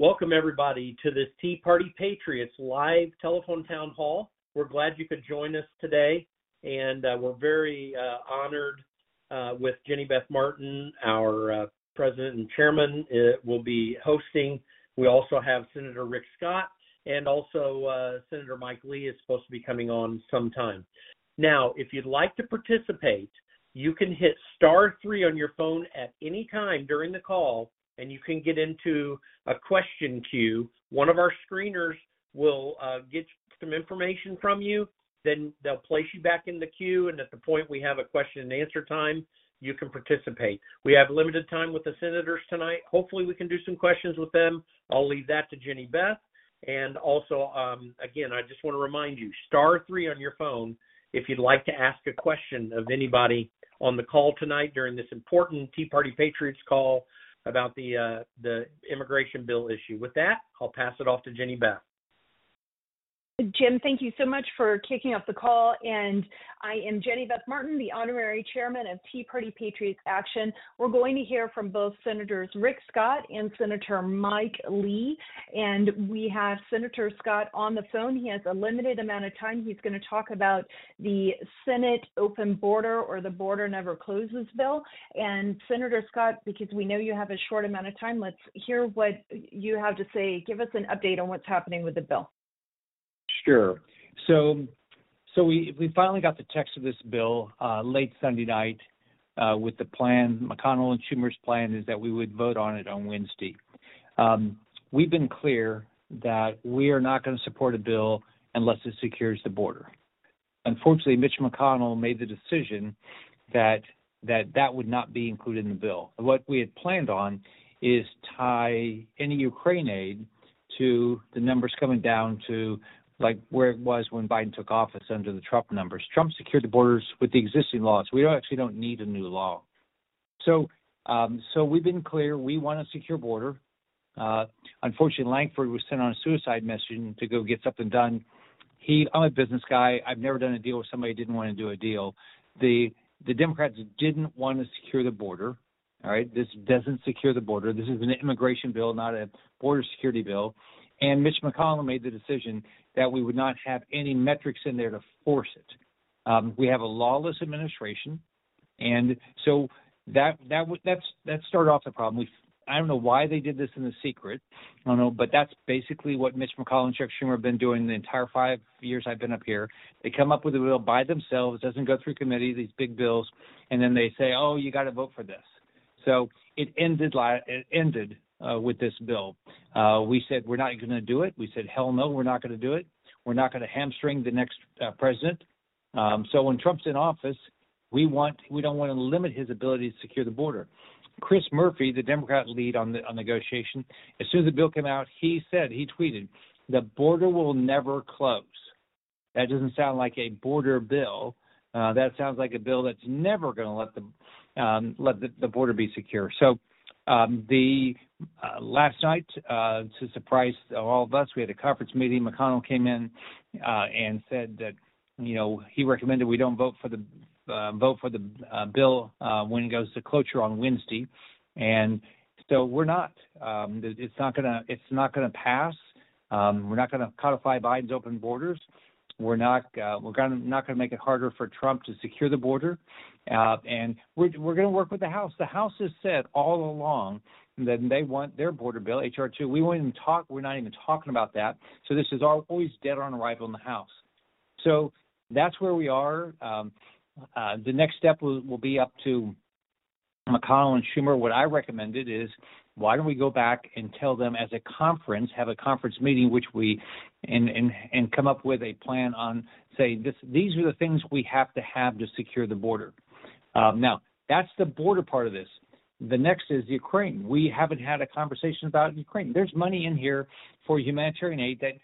Welcome, everybody, to this Tea Party Patriots live telephone town hall. We're glad you could join us today, and uh, we're very uh, honored uh, with Jenny Beth Martin, our uh, president and chairman, uh, will be hosting. We also have Senator Rick Scott, and also uh, Senator Mike Lee is supposed to be coming on sometime. Now, if you'd like to participate, you can hit star three on your phone at any time during the call and you can get into a question queue. One of our screeners will uh, get some information from you. Then they'll place you back in the queue, and at the point we have a question and answer time, you can participate. We have limited time with the senators tonight. Hopefully, we can do some questions with them. I'll leave that to Jenny Beth. And also, um, again, I just want to remind you star three on your phone if you'd like to ask a question of anybody on the call tonight during this important Tea Party Patriots call about the uh, the immigration bill issue. With that, I'll pass it off to Jenny Beth. Jim, thank you so much for kicking off the call. And I am Jenny Beth Martin, the honorary chairman of Tea Party Patriots Action. We're going to hear from both Senators Rick Scott and Senator Mike Lee. And we have Senator Scott on the phone. He has a limited amount of time. He's going to talk about the Senate open border or the border never closes bill. And Senator Scott, because we know you have a short amount of time, let's hear what you have to say. Give us an update on what's happening with the bill. Sure. So, so we we finally got the text of this bill uh, late Sunday night uh, with the plan. McConnell and Schumer's plan is that we would vote on it on Wednesday. Um, we've been clear that we are not going to support a bill unless it secures the border. Unfortunately, Mitch McConnell made the decision that that that would not be included in the bill. What we had planned on is tie any Ukraine aid to the numbers coming down to like where it was when Biden took office under the Trump numbers. Trump secured the borders with the existing laws. We don't, actually don't need a new law. So, um, so we've been clear. We want a secure border. Uh, unfortunately, Lankford was sent on a suicide mission to go get something done. He, I'm a business guy. I've never done a deal with somebody who didn't want to do a deal. The the Democrats didn't want to secure the border. All right, this doesn't secure the border. This is an immigration bill, not a border security bill. And Mitch McConnell made the decision that we would not have any metrics in there to force it. Um, we have a lawless administration, and so that that that's that started off the problem. We I don't know why they did this in the secret. I don't know, but that's basically what Mitch McConnell and Chuck Schumer have been doing the entire five years I've been up here. They come up with a bill by themselves, doesn't go through committee, these big bills, and then they say, "Oh, you got to vote for this." So it ended. It ended uh, with this bill. Uh, we said we're not going to do it. We said hell no, we're not going to do it. We're not going to hamstring the next uh, president. Um, so when Trump's in office, we want we don't want to limit his ability to secure the border. Chris Murphy, the Democrat lead on the on negotiation, as soon as the bill came out, he said he tweeted, "The border will never close." That doesn't sound like a border bill. Uh, that sounds like a bill that's never going to let the um, let the, the border be secure. So um, the uh, last night, uh, to surprise all of us, we had a conference meeting. McConnell came in uh, and said that you know he recommended we don't vote for the uh, vote for the uh, bill uh, when it goes to cloture on Wednesday, and so we're not. Um, it's not gonna. It's not gonna pass. Um, we're not to codify Biden's open borders. We're not uh, we're gonna, not to make it harder for Trump to secure the border, uh, and we're we're to work with the House. The House has said all along that they want their border bill HR two. We won't even talk. We're not even talking about that. So this is always dead on arrival in the House. So that's where we are. Um, uh, the next step will, will be up to McConnell and Schumer. What I recommended is why don't we go back and tell them as a conference, have a conference meeting, which we and and and come up with a plan on say this these are the things we have to have to secure the border. Um, now that's the border part of this. The next is Ukraine. We haven't had a conversation about Ukraine. There's money in here for humanitarian aid that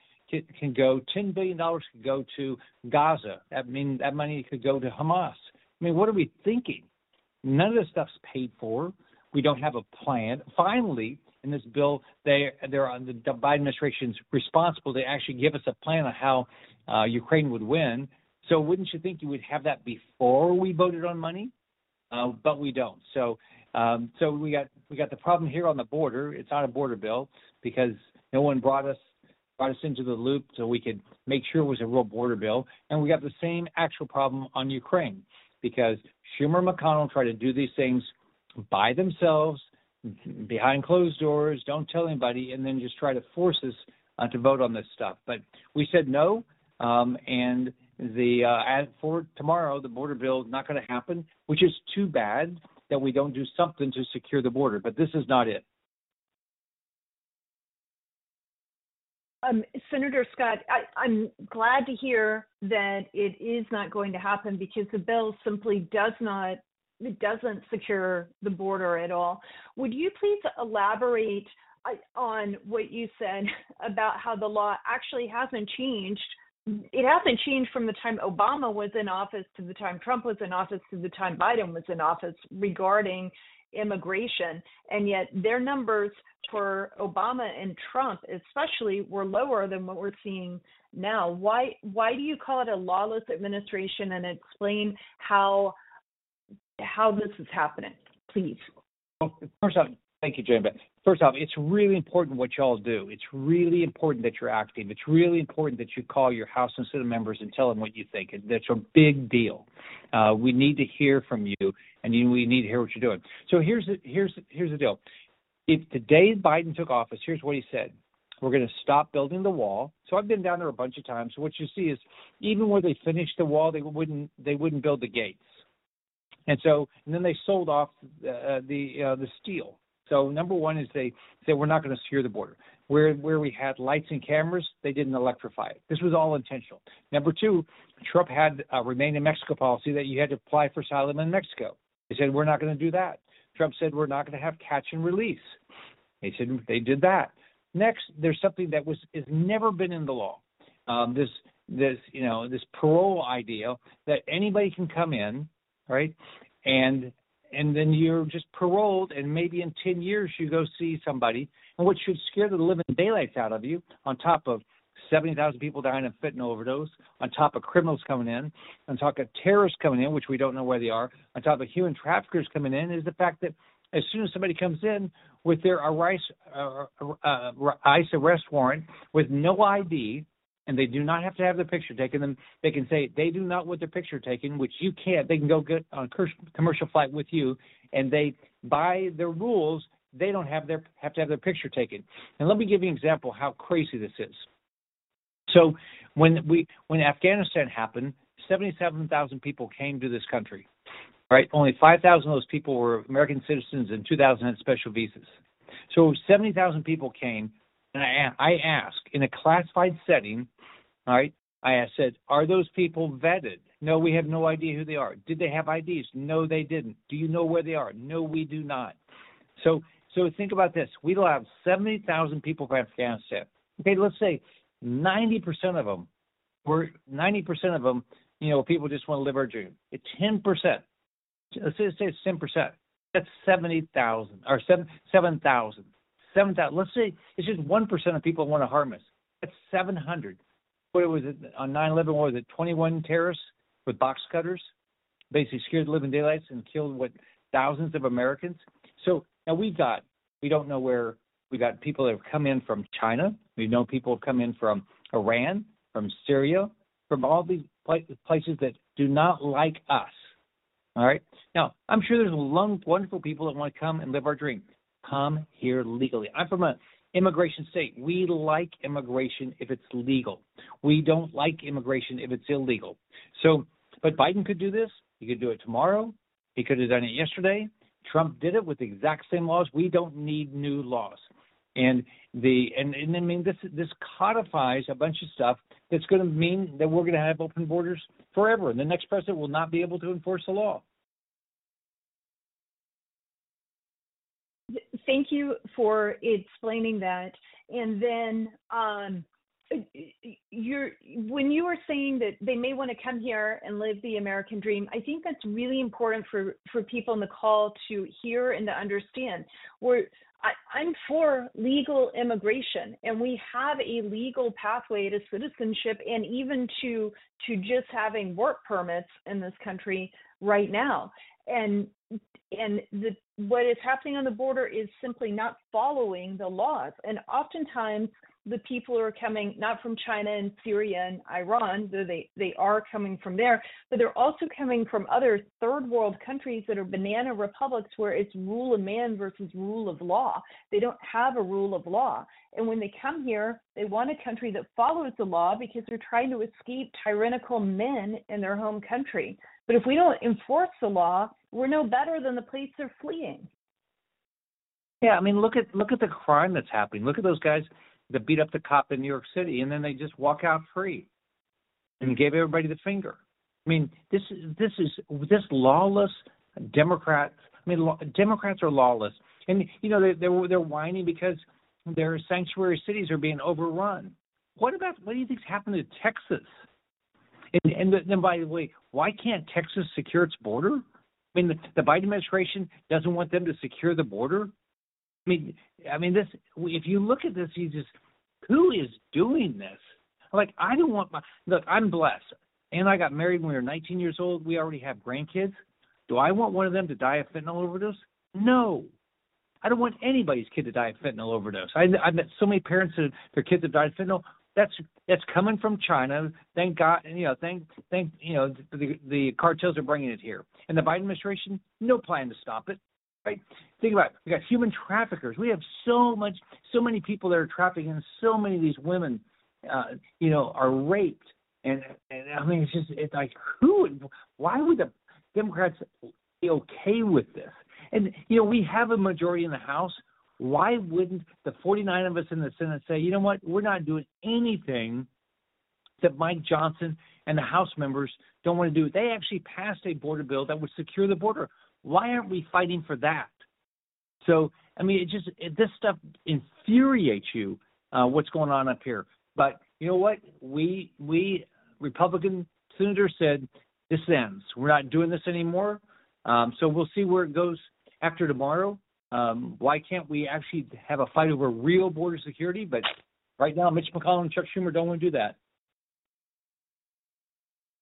can go ten billion dollars could go to Gaza. That mean that money could go to Hamas. I mean, what are we thinking? None of this stuff's paid for. We don't have a plan. Finally, in this bill, they they're on the Biden administration's responsible to actually give us a plan on how uh, Ukraine would win. So wouldn't you think you would have that before we voted on money? Uh, but we don't. So Um, so we got we got the problem here on the border. It's not a border bill because no one brought us brought us into the loop so we could make sure it was a real border bill. And we got the same actual problem on Ukraine because Schumer and McConnell try to do these things by themselves, behind closed doors, don't tell anybody, and then just try to force us uh, to vote on this stuff. But we said no, um, and the uh, for tomorrow the border bill is not going to happen, which is too bad that we don't do something to secure the border. But this is not it. Um, Senator Scott, I, am glad to hear that it is not going to happen because the bill simply does not it doesn't secure the border at all. Would you please elaborate uh, on what you said about how the law actually hasn't changed? It hasn't changed from the time Obama was in office to the time Trump was in office to the time Biden was in office regarding immigration. And yet their numbers for Obama and Trump, especially, were lower than what we're seeing now. Why why do you call it a lawless administration and explain how how this is happening, please? Well, first off, thank you, Jane. First off, it's really important what y'all do. It's really important that you're active. It's really important that you call your House and Senate members and tell them what you think. That's a big deal. Uh, we need to hear from you, and you, we need to hear what you're doing. So here's the, here's here's the deal. If the day Biden took office, here's what he said. We're going to stop building the wall. So I've been down there a bunch of times. What you see is even where they finished the wall, they wouldn't they wouldn't build the gates. And so, and then they sold off uh, the uh, the steel. So number one is they said we're not going to secure the border. Where where we had lights and cameras, they didn't electrify it. This was all intentional. Number two, Trump had a remain in Mexico policy that you had to apply for asylum in Mexico. They said we're not going to do that. Trump said we're not going to have catch and release. They said they did that. Next, there's something that was has never been in the law. Um, this this you know this parole idea that anybody can come in right? And and then you're just paroled, and maybe in ten years you go see somebody, and what should scare the living daylights out of you, on top of seventy thousand people dying of fentanyl overdose, on top of criminals coming in, on top of terrorists coming in, which we don't know where they are, on top of human traffickers coming in, is the fact that as soon as somebody comes in with their ICE, uh, uh, ICE arrest warrant with no ID, and they do not have to have their picture taken. They can say they do not want their picture taken, which you can't. They can go get on commercial flight with you, and they by their rules they don't have their have to have their picture taken. And let me give you an example how crazy this is. So when we when Afghanistan happened, seventy seven thousand people came to this country. Right, only five thousand of those people were American citizens, and two thousand had special visas. So seventy thousand people came, and I, I asked in a classified setting, all right. I said, are those people vetted? No, we have no idea who they are. Did they have IDs? No, they didn't. Do you know where they are? No, we do not. So, so think about this. We have 70,000 people from Afghanistan. Okay, let's say 90% of them were 90% of them. You know, people just want to live our dream. It's 10%. Let's say, say it's 10%. That's 70,000 or 7 7,000. 7,000. Let's say it's just 1% of people want to harm us. That's 700 what was it on 9/11? What was it? 21 terrorists with box cutters, basically scared the living daylights and killed what thousands of Americans. So now we've got we don't know where we got people that have come in from China. We know people have come in from Iran, from Syria, from all these places that do not like us. All right. Now I'm sure there's wonderful people that want to come and live our dream. Come here legally. I'm from a immigration state. We like immigration if it's legal. We don't like immigration if it's illegal. So, but Biden could do this. He could do it tomorrow. He could have done it yesterday. Trump did it with the exact same laws. We don't need new laws. And the and, and I mean this this codifies a bunch of stuff that's going to mean that we're going to have open borders forever. And the next president will not be able to enforce the law. Thank you for explaining that. And then um, you're when you were saying that they may want to come here and live the American dream, I think that's really important for for people in the call to hear and to understand. We're I, I'm for legal immigration, and we have a legal pathway to citizenship and even to to just having work permits in this country right now. And and the, what is happening on the border is simply not following the laws. And oftentimes, the people are coming not from China and Syria and Iran, though they, they are coming from there, but they're also coming from other third world countries that are banana republics where it's rule of man versus rule of law. They don't have a rule of law. And when they come here, they want a country that follows the law because they're trying to escape tyrannical men in their home country. But if we don't enforce the law, we're no better than the place they're fleeing. Yeah, I mean, look at look at the crime that's happening. Look at those guys that beat up the cop in New York City, and then they just walk out free, and gave everybody the finger. I mean, this is this is this lawless Democrats. I mean, law, Democrats are lawless, and you know they they're they're whining because their sanctuary cities are being overrun. What about what do you think's happened to Texas? And, and then, by the way, why can't Texas secure its border? I mean, the, the Biden administration doesn't want them to secure the border. I mean, I mean this. If you look at this, you just who is doing this? Like, I don't want my look. I'm blessed, and I got married when we were 19 years old. We already have grandkids. Do I want one of them to die of fentanyl overdose? No. I don't want anybody's kid to die of fentanyl overdose. I, I've met so many parents that their kids have died of fentanyl. That's that's coming from China. Thank God, you know. Thank thank you know the the cartels are bringing it here, and the Biden administration no plan to stop it. Right? Think about it. We got human traffickers. We have so much, so many people that are trafficking, so many of these women, uh, you know, are raped. And, and I mean, it's just it's like who? Why would the Democrats be okay with this? And you know, we have a majority in the House. Why wouldn't the 49 of us in the Senate say, you know what, we're not doing anything that Mike Johnson and the House members don't want to do? They actually passed a border bill that would secure the border. Why aren't we fighting for that? So, I mean, it just it, this stuff infuriates you. Uh, what's going on up here? But you know what? We we Republican senators said this ends. We're not doing this anymore. Um, so we'll see where it goes after tomorrow. Um, why can't we actually have a fight over real border security? But right now, Mitch McConnell and Chuck Schumer don't want to do that.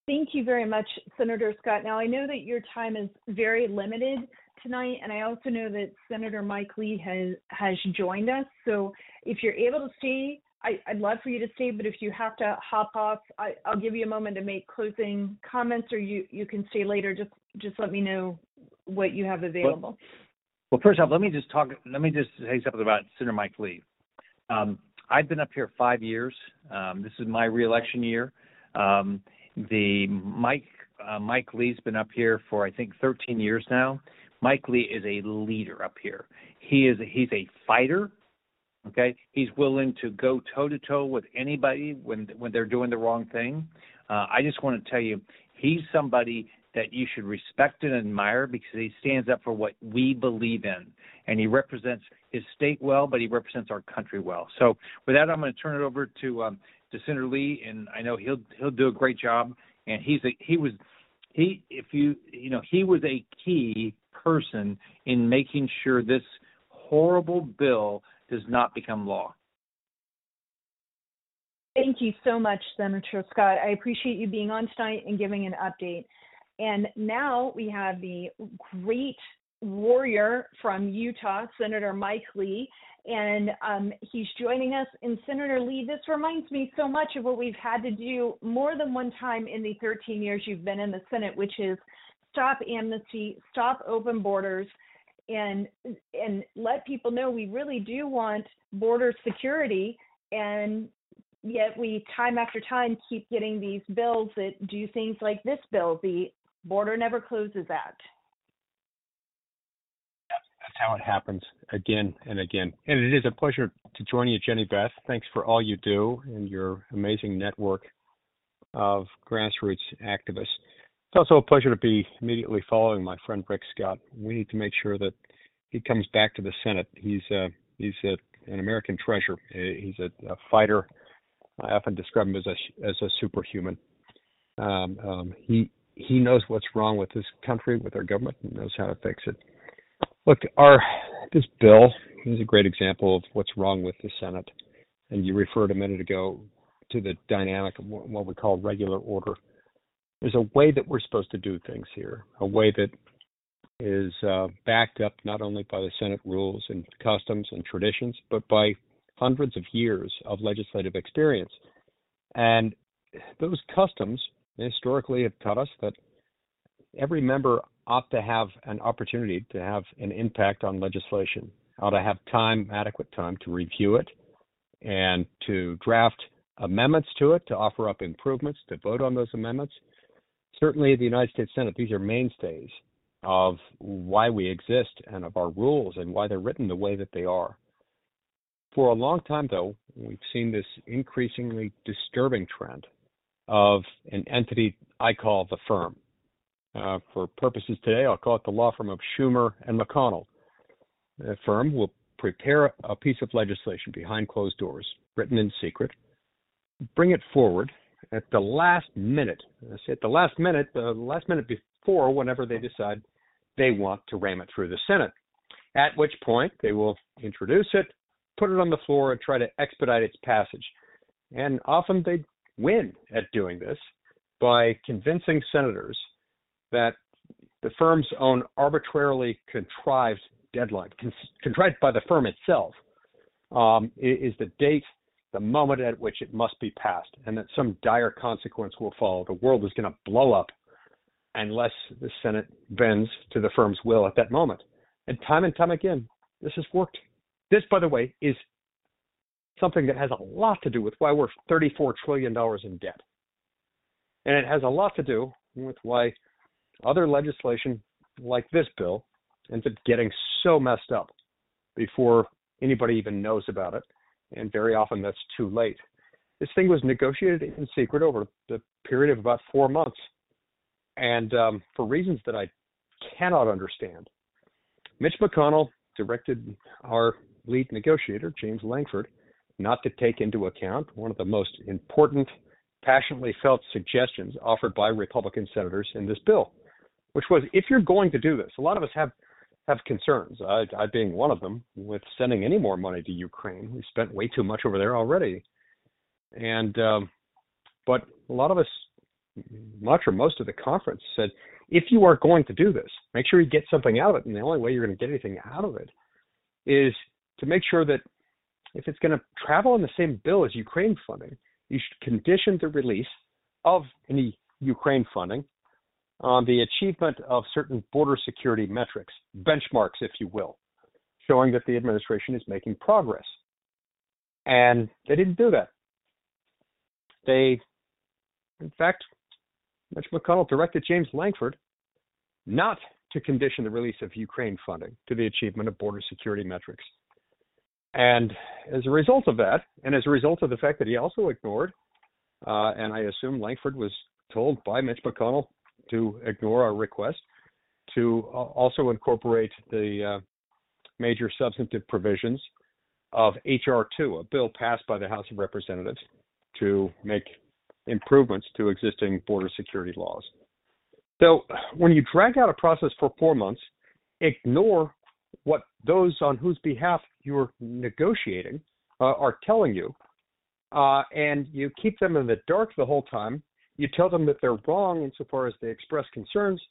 Thank you very much, Senator Scott. Now, I know that your time is very limited tonight, and I also know that Senator Mike Lee has has joined us. So, if you're able to stay, I, would love for you to stay. But if you have to hop off, I, will give you a moment to make closing comments, or you you can stay later. Just just let me know what you have available. Well, well first off, let me just talk. Let me just say something about Senator Mike Lee. Um, I've been up here five years. Um, this is my reelection year. Um, the Mike uh, Mike Lee's been up here for I think 13 years now. Mike Lee is a leader up here. He is he's a fighter. Okay, he's willing to go toe to toe with anybody when when they're doing the wrong thing. Uh, I just want to tell you, he's somebody that you should respect and admire because he stands up for what we believe in, and he represents his state well, but he represents our country well. So, with that, I'm going to turn it over to um, to Senator Lee, and I know he'll he'll do a great job. And he's a he was he if you you know he was a key person in making sure this horrible bill does not become law. Thank you so much, Senator Scott. I appreciate you being on tonight and giving an update. And now we have the great warrior from Utah, Senator Mike Lee, and um, he's joining us. And Senator Lee, this reminds me so much of what we've had to do more than one time in the 13 years you've been in the Senate, which is stop amnesty, stop open borders, and and let people know we really do want border security. And yet we time after time keep getting these bills that do things like this bill, the Border Never Closes that. That's how it happens again and again. And it is a pleasure to join you, Jenny Beth. Thanks for all you do and your amazing network of grassroots activists. It's also a pleasure to be immediately following my friend Rick Scott. We need to make sure that he comes back to the Senate. He's a, he's a, an American treasure. He's a, a fighter. I often describe him as a as a superhuman. Um, um, he he knows what's wrong with this country, with our government, and knows how to fix it. Look, our this bill is a great example of what's wrong with the Senate. And you referred a minute ago to the dynamic of what we call regular order. There's a way that we're supposed to do things here, a way that is uh, backed up not only by the Senate rules and customs and traditions, but by hundreds of years of legislative experience. And those customs historically have taught us that every member ought to have an opportunity to have an impact on legislation, ought to have time, adequate time to review it and to draft amendments to it, to offer up improvements, to vote on those amendments. Certainly, the United States Senate, these are mainstays of why we exist and of our rules and why they're written the way that they are. For a long time, though, we've seen this increasingly disturbing trend of an entity I call the firm. Uh, for purposes today, I'll call it the law firm of Schumer and McConnell. The firm will prepare a piece of legislation behind closed doors, written in secret, bring it forward at the last minute. At the last minute, the last minute before, whenever they decide they want to ram it through the Senate. At which point they will introduce it, put it on the floor, and try to expedite its passage. And often they win at doing this by convincing senators that the firm's own arbitrarily contrived deadline, con- contrived by the firm itself, um, is the date, the moment at which it must be passed, and that some dire consequence will follow. The world is going to blow up unless the Senate bends to the firm's will at that moment. And time and time again, this has worked. This, by the way, is something that has a lot to do with why we're $34 trillion in debt. And it has a lot to do with why other legislation like this bill ends up getting so messed up before anybody even knows about it. And very often that's too late. This thing was negotiated in secret over the period of about four months. And um, for reasons that I cannot understand, Mitch McConnell directed our lead negotiator, James Lankford, not to take into account one of the most important, passionately felt suggestions offered by Republican senators in this bill, which was if you're going to do this, a lot of us have have concerns, I, I being one of them, with sending any more money to Ukraine. We spent way too much over there already, and um, but a lot of us, much or most of the conference said, if you are going to do this, make sure you get something out of it, and the only way you're going to get anything out of it is to make sure that if it's going to travel on the same bill as Ukraine funding, you should condition the release of any Ukraine funding on the achievement of certain border security metrics, benchmarks, if you will, showing that the administration is making progress. And they didn't do that. They, in fact, Mitch McConnell directed James Lankford not to condition the release of Ukraine funding to the achievement of border security metrics. And as a result of that, and as a result of the fact that he also ignored, uh, and I assume Lankford was told by Mitch McConnell to ignore our request to also incorporate the uh, major substantive provisions of H.R. 2, a bill passed by the House of Representatives to make improvements to existing border security laws. So when you drag out a process for four months, ignore what those on whose behalf you're negotiating uh, are telling you, uh, and you keep them in the dark the whole time. You tell them that they're wrong insofar as they express concerns,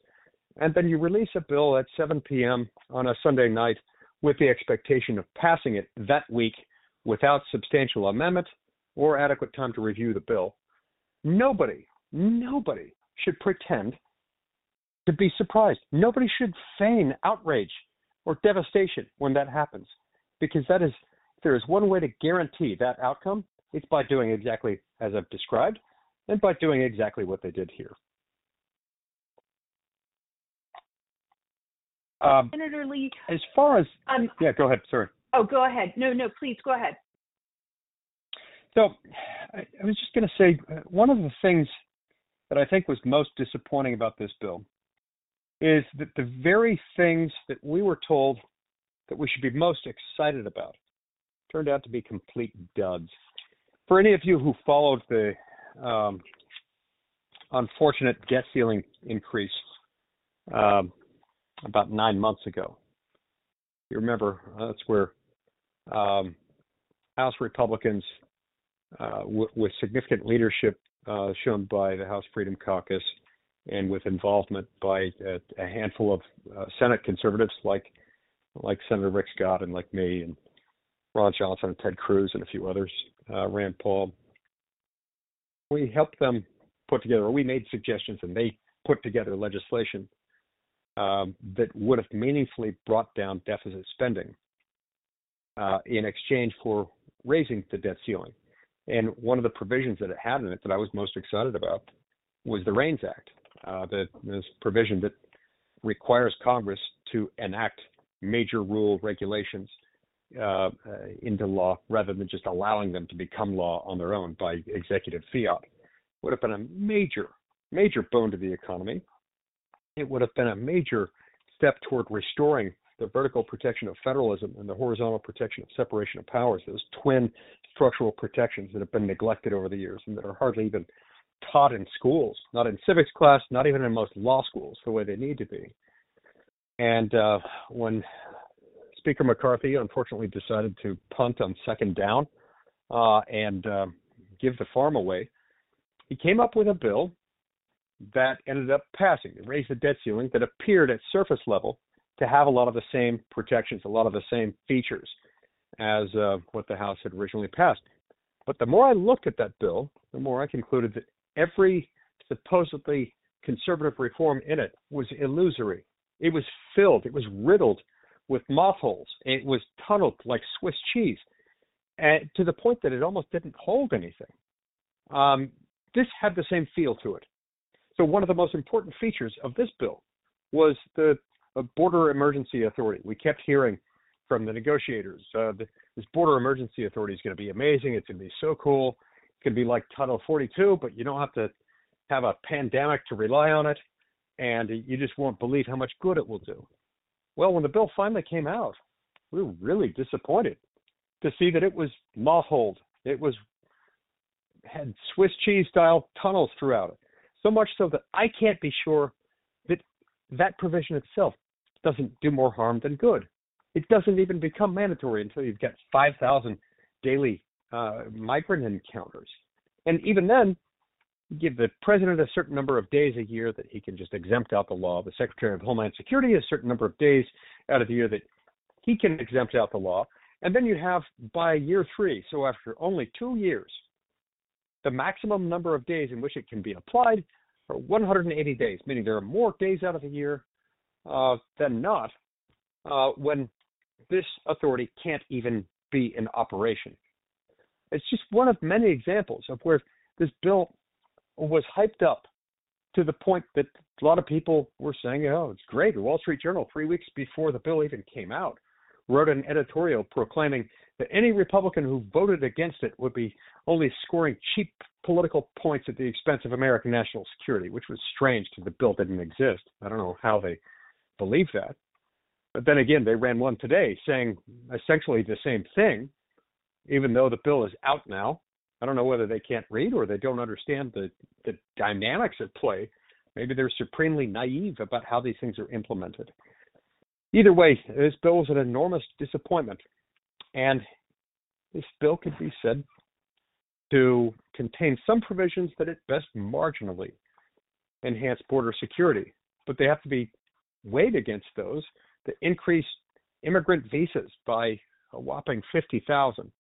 and then you release a bill at 7 p.m. on a Sunday night with the expectation of passing it that week without substantial amendment or adequate time to review the bill. Nobody, nobody should pretend to be surprised. Nobody should feign outrage or devastation when that happens. Because that is, if there is one way to guarantee that outcome, it's by doing exactly as I've described and by doing exactly what they did here. Um, Senator Lee. As far as, um, yeah, go ahead. Sorry. Oh, go ahead. No, no, please go ahead. So I, I was just going to say uh, one of the things that I think was most disappointing about this bill is that the very things that we were told that we should be most excited about turned out to be complete duds. For any of you who followed the um, unfortunate debt ceiling increase um, about nine months ago, you remember uh, that's where um, House Republicans, uh, w- with significant leadership uh, shown by the House Freedom Caucus and with involvement by a, a handful of uh, Senate conservatives like like Senator Rick Scott and like me and Ron Johnson and Ted Cruz and a few others, uh, Rand Paul. We helped them put together, or we made suggestions, and they put together legislation um, that would have meaningfully brought down deficit spending uh, in exchange for raising the debt ceiling. And one of the provisions that it had in it that I was most excited about was the REINS Act, uh, the, this provision that requires Congress to enact major rule regulations uh, into law rather than just allowing them to become law on their own by executive fiat. Would have been a major, major boon to the economy. It would have been a major step toward restoring the vertical protection of federalism and the horizontal protection of separation of powers, those twin structural protections that have been neglected over the years and that are hardly even taught in schools, not in civics class, not even in most law schools the way they need to be. And uh, when Speaker McCarthy unfortunately decided to punt on second down uh, and uh, give the farm away, he came up with a bill that ended up passing. It raised the debt ceiling that appeared at surface level to have a lot of the same protections, a lot of the same features as uh, what the House had originally passed. But the more I looked at that bill, the more I concluded that every supposedly conservative reform in it was illusory. It was filled, it was riddled with moth holes, it was tunneled like Swiss cheese, and to the point that it almost didn't hold anything. Um, this had the same feel to it. So, one of the most important features of this bill was the a border emergency authority. We kept hearing from the negotiators, uh, this border emergency authority is going to be amazing. It's going to be so cool. To be like Title 42, but you don't have to have a pandemic to rely on it, and you just won't believe how much good it will do. Well, when the bill finally came out, we were really disappointed to see that it was moth-holed. It was had Swiss cheese style tunnels throughout it. So much so that I can't be sure that that provision itself doesn't do more harm than good. It doesn't even become mandatory until you've got 5,000 daily uh, migrant encounters. And even then, give the president a certain number of days a year that he can just exempt out the law. The Secretary of Homeland Security a certain number of days out of the year that he can exempt out the law. And then you have by year three, so after only two years, the maximum number of days in which it can be applied are 180 days, meaning there are more days out of the year uh, than not uh, when this authority can't even be in operation. It's just one of many examples of where this bill was hyped up to the point that a lot of people were saying, oh, it's great. The Wall Street Journal, three weeks before the bill even came out, wrote an editorial proclaiming that any Republican who voted against it would be only scoring cheap political points at the expense of American national security, which was strange because the bill didn't exist. I don't know how they believe that. But then again, they ran one today saying essentially the same thing, even though the bill is out now. I don't know whether they can't read or they don't understand the, the dynamics at play. Maybe they're supremely naive about how these things are implemented. Either way, this bill was an enormous disappointment. And this bill could be said to contain some provisions that at best marginally enhance border security, but they have to be weighed against those that increase immigrant visas by a whopping 50,000,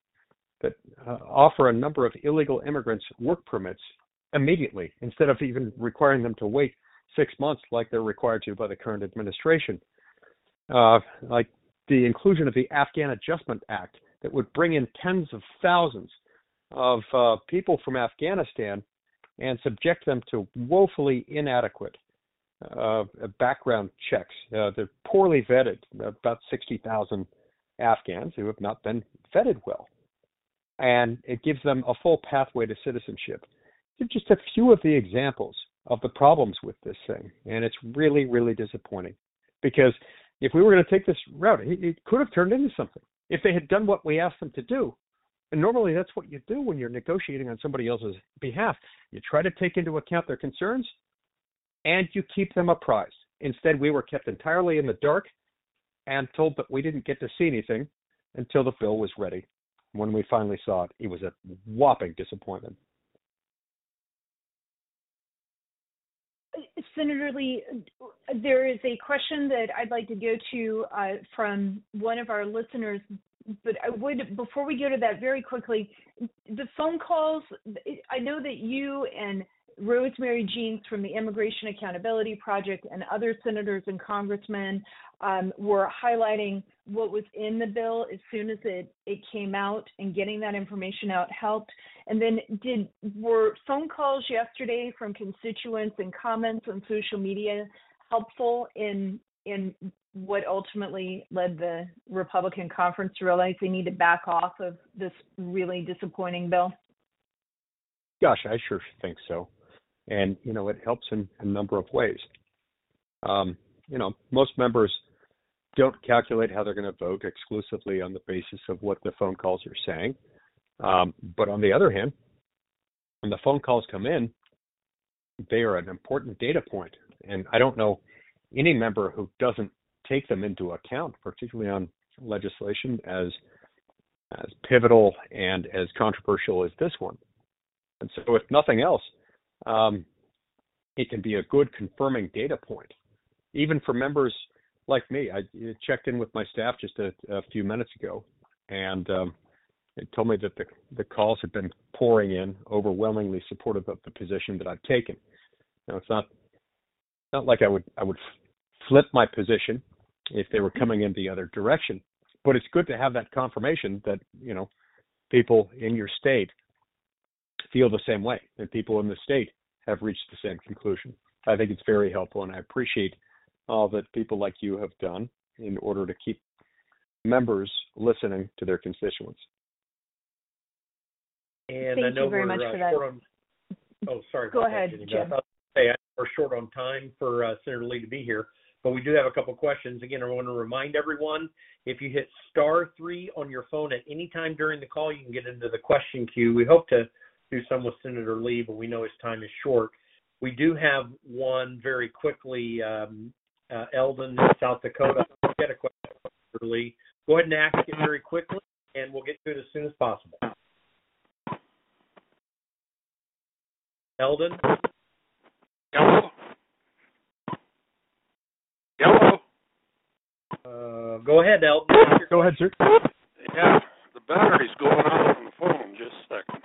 that uh, offer a number of illegal immigrants work permits immediately instead of even requiring them to wait six months like they're required to by the current administration. Uh, like the inclusion of the Afghan Adjustment Act that would bring in tens of thousands of uh, people from Afghanistan and subject them to woefully inadequate uh, background checks. Uh, they're poorly vetted, about 60,000 Afghans who have not been vetted well. And it gives them a full pathway to citizenship. Just a few of the examples of the problems with this thing. And it's really, really disappointing because if we were going to take this route, it could have turned into something. If they had done what we asked them to do, and normally that's what you do when you're negotiating on somebody else's behalf. You try to take into account their concerns and you keep them apprised. Instead, we were kept entirely in the dark and told that we didn't get to see anything until the bill was ready. When we finally saw it, it was a whopping disappointment. Senator Lee, there is a question that I'd like to go to uh, from one of our listeners, but I would, before we go to that very quickly, the phone calls, I know that you and Rosemary Jenks from the Immigration Accountability Project and other senators and congressmen um, were highlighting what was in the bill as soon as it, it came out and getting that information out helped. And then did were phone calls yesterday from constituents and comments on social media helpful in in what ultimately led the Republican conference to realize they need to back off of this really disappointing bill? Gosh, I sure think so. And, you know, it helps in a number of ways. Um, you know, most members don't calculate how they're going to vote exclusively on the basis of what the phone calls are saying. Um, but on the other hand, when the phone calls come in, they are an important data point. And I don't know any member who doesn't take them into account, particularly on legislation as as pivotal and as controversial as this one. And so, if nothing else, um, it can be a good confirming data point, even for members like me. I checked in with my staff just a, a few minutes ago, and um, it told me that the, the calls had been pouring in, overwhelmingly supportive of the position that I've taken. Now, it's not not like I would I would flip my position if they were coming in the other direction, but it's good to have that confirmation that you know people in your state feel the same way, and people in the state have reached the same conclusion. I think it's very helpful, and I appreciate all that people like you have done in order to keep members listening to their constituents. And Thank I know you very much uh, for that. on. Oh, sorry. Go about that, ahead, Jenny Jim. I say, we're short on time for uh, Senator Lee to be here, but we do have a couple questions. Again, I want to remind everyone if you hit star three on your phone at any time during the call, you can get into the question queue. We hope to do some with Senator Lee, but we know his time is short. We do have one very quickly. Um, uh, Eldon, South Dakota, get a question, Senator Lee. Go ahead and ask it very quickly, and we'll get to it as soon as possible. Eldon? Hello? Hello? Uh, go ahead, Eldon. Go ahead, sir. Yeah, the battery's going out on the phone. Just a second.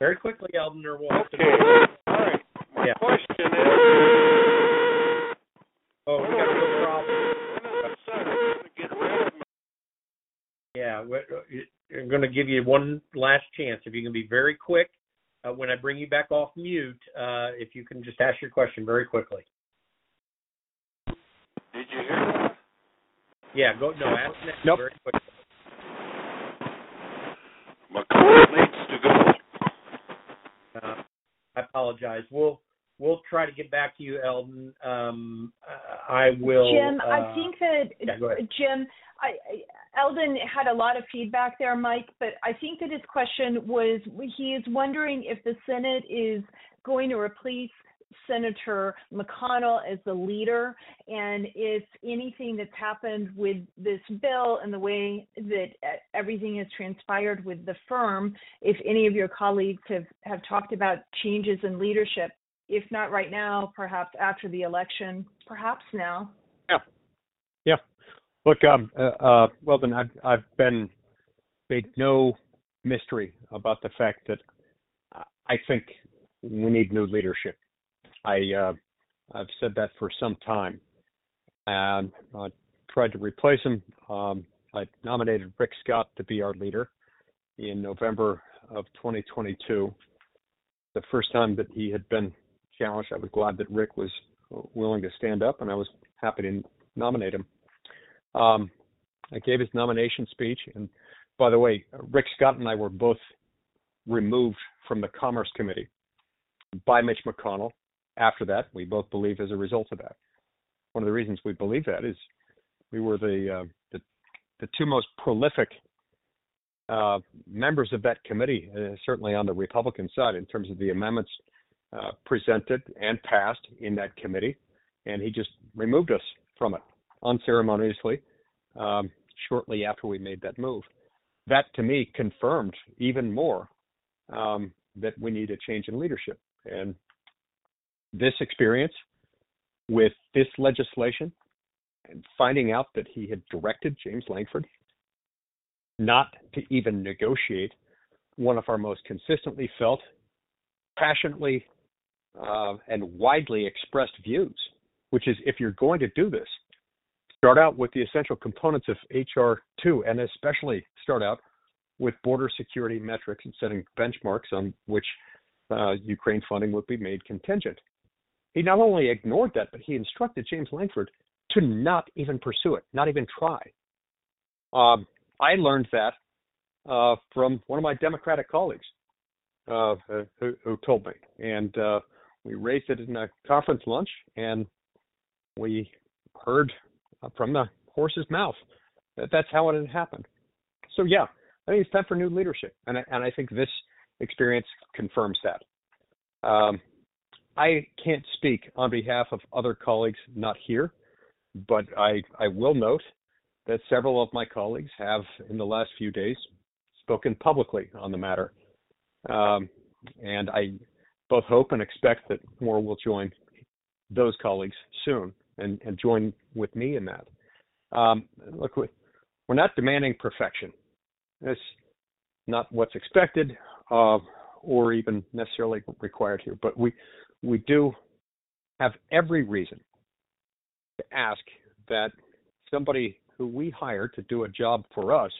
Very quickly, Eldon, or we'll have to. Okay. All right. My Yeah. question is, Oh, we got a little problem. when is the Senate going to get rid of me? Yeah, we're, I'm going to give you one last chance. If you can be very quick, uh, when I bring you back off mute, uh, if you can just ask your question very quickly. Did you hear that? Yeah, go. No, ask next Nope. very quickly. McCall needs to go. I apologize. We'll we'll try to get back to you, Eldon. Um, I will. Jim, uh, I think that yeah. Jim, I, I- Eldon had a lot of feedback there, Mike, but I think that his question was he is wondering if the Senate is going to replace Senator McConnell as the leader, and if anything that's happened with this bill and the way that everything has transpired with the firm, if any of your colleagues have, have talked about changes in leadership, if not right now, perhaps after the election, perhaps now. Yeah. Yeah. Look, um, uh, uh, well then, I've, I've been made no mystery about the fact that I think we need new leadership. I uh, I've said that for some time, and I tried to replace him. Um, I nominated Rick Scott to be our leader in November of 2022. The first time that he had been challenged, I was glad that Rick was willing to stand up, and I was happy to nominate him. Um, I gave his nomination speech, and by the way, Rick Scott and I were both removed from the Commerce Committee by Mitch McConnell. After that, we both believe as a result of that. One of the reasons we believe that is we were the uh, the, the two most prolific uh, members of that committee, uh, certainly on the Republican side, in terms of the amendments uh, presented and passed in that committee, and he just removed us from it unceremoniously um, shortly after we made that move. That to me confirmed even more um, that we need a change in leadership. And this experience with this legislation and finding out that he had directed James Lankford not to even negotiate one of our most consistently felt, passionately, uh, and widely expressed views, which is if you're going to do this, start out with the essential components of HR2, and especially start out with border security metrics and setting benchmarks on which uh, Ukraine funding would be made contingent. He not only ignored that, but he instructed James Lankford to not even pursue it, not even try. Um, I learned that uh, from one of my Democratic colleagues uh, who, who, told me, and uh, we raised it in a conference lunch, and we heard from the horse's mouth that that's how it had happened. So yeah, I think it's time for new leadership, and I, and I think this experience confirms that. Um, I can't speak on behalf of other colleagues not here, but I, I will note that several of my colleagues have, in the last few days, spoken publicly on the matter. Um, and I both hope and expect that more will join those colleagues soon and, and join with me in that. Um, look, we're not demanding perfection. It's not what's expected uh, or even necessarily required here, but we we do have every reason to ask that somebody who we hire to do a job for us,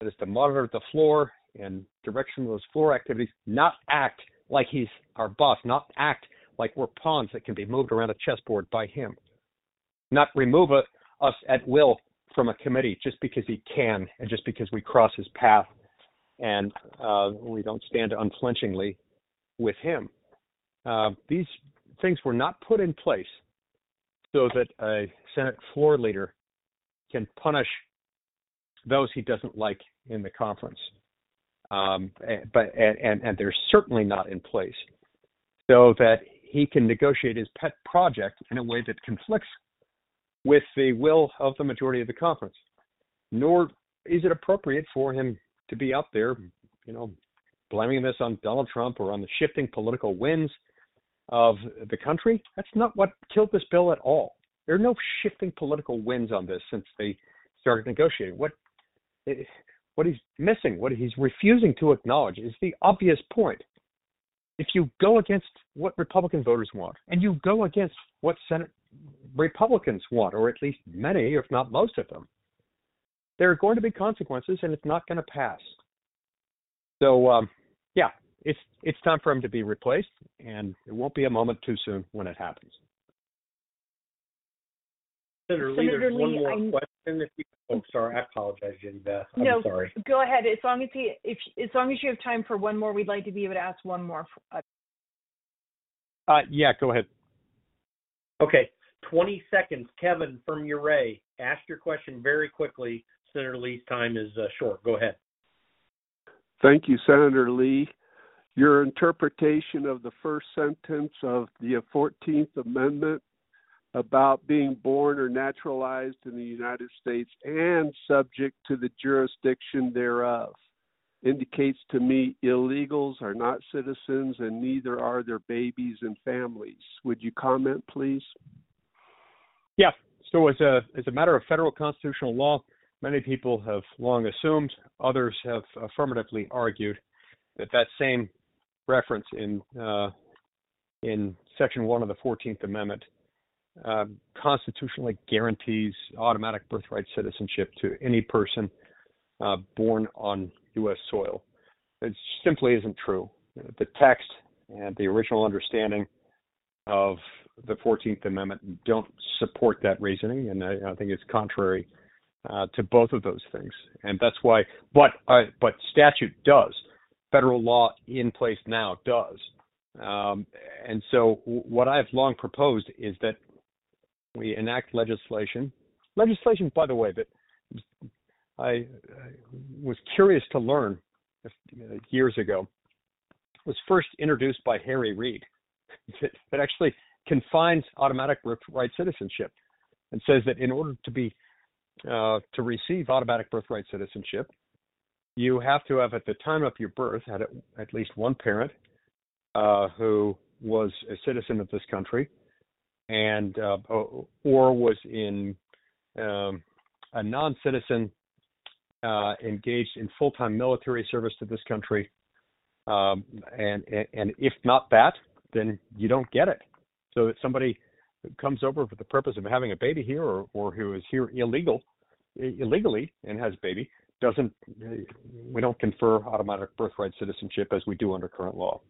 that is to monitor the floor and direction of those floor activities, not act like he's our boss, not act like we're pawns that can be moved around a chessboard by him, not remove a, us at will from a committee just because he can and just because we cross his path and uh, we don't stand unflinchingly with him. Uh, these things were not put in place so that a Senate floor leader can punish those he doesn't like in the conference. Um, but and, and they're certainly not in place so that he can negotiate his pet project in a way that conflicts with the will of the majority of the conference. Nor is it appropriate for him to be out there, you know, blaming this on Donald Trump or on the shifting political winds of the country. That's not what killed this bill at all. There are no shifting political winds on this since they started negotiating. What what he's missing, what he's refusing to acknowledge, is the obvious point. If you go against what Republican voters want, and you go against what Senate Republicans want, or at least many, if not most of them, there are going to be consequences, and it's not going to pass. So, um, yeah, it's it's time for him to be replaced, and it won't be a moment too soon when it happens. Senator, Lee, there's Lee, one more I'm... question. If you, oh, sorry, I apologize, Jenny Beth. I'm no, sorry. Go ahead. As long as he, if as long as you have time for one more, we'd like to be able to ask one more. Uh, uh yeah, go ahead. Okay, 20 seconds. Kevin from Uray. ask your question very quickly. Senator Lee's time is uh, short. Go ahead. Thank you, Senator Lee. Your interpretation of the first sentence of the 14th Amendment about being born or naturalized in the United States and subject to the jurisdiction thereof indicates to me illegals are not citizens and neither are their babies and families. Would you comment, please? Yeah. So, as a as a matter of federal constitutional law, many people have long assumed, others have affirmatively argued that that same reference in uh, in Section One of the Fourteenth Amendment uh, constitutionally guarantees automatic birthright citizenship to any person uh, born on U.S. soil. It simply isn't true. The text and the original understanding of the 14th Amendment don't support that reasoning, and I, I think it's contrary uh, to both of those things. And that's why, but uh, but statute does, federal law in place now does. Um, and so, what I've long proposed is that we enact legislation. Legislation, by the way, that I, I was curious to learn years ago was first introduced by Harry Reid. That actually confines automatic birthright citizenship and says that in order to be uh, to receive automatic birthright citizenship, you have to have at the time of your birth had at least one parent uh, who was a citizen of this country and uh, or was in um, a non-citizen uh, engaged in full-time military service to this country, um, and, and and if not that, then you don't get it. So that somebody comes over for the purpose of having a baby here, or or who is here illegal, illegally and has a baby, doesn't we don't confer automatic birthright citizenship as we do under current law.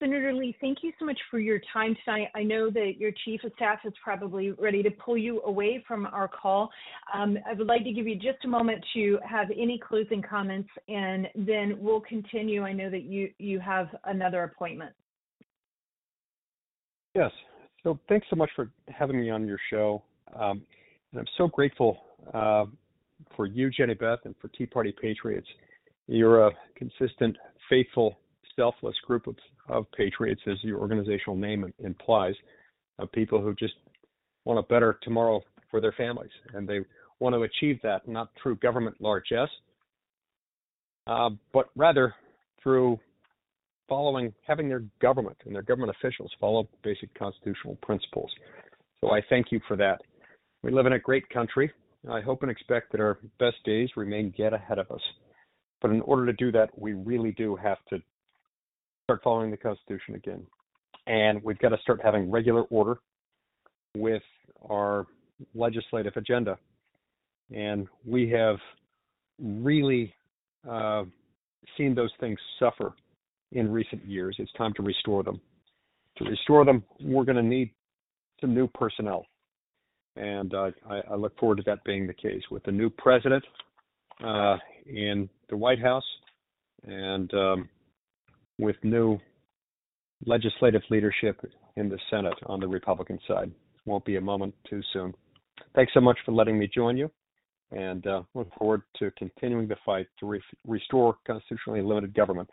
Senator Lee, thank you so much for your time tonight. I know that your chief of staff is probably ready to pull you away from our call. Um, I would like to give you just a moment to have any closing comments, and then we'll continue. I know that you you have another appointment. Yes. So thanks so much for having me on your show. Um, and I'm so grateful uh, for you, Jenny Beth, and for Tea Party Patriots. You're a consistent, faithful, selfless group of, of patriots, as your organizational name implies, of people who just want a better tomorrow for their families. And they want to achieve that not through government largesse, uh, but rather through following, having their government and their government officials follow basic constitutional principles. So I thank you for that. We live in a great country. I hope and expect that our best days remain yet ahead of us. But in order to do that, we really do have to start following the Constitution again. And we've got to start having regular order with our legislative agenda. And we have really uh, seen those things suffer in recent years. It's time to restore them. To restore them, we're going to need some new personnel and uh, I, I, look forward to that being the case with the new president uh, in the White House and um, with new legislative leadership in the Senate on the Republican side. Won't be a moment too soon. Thanks so much for letting me join you, and uh, look forward to continuing the fight to re- restore constitutionally limited government,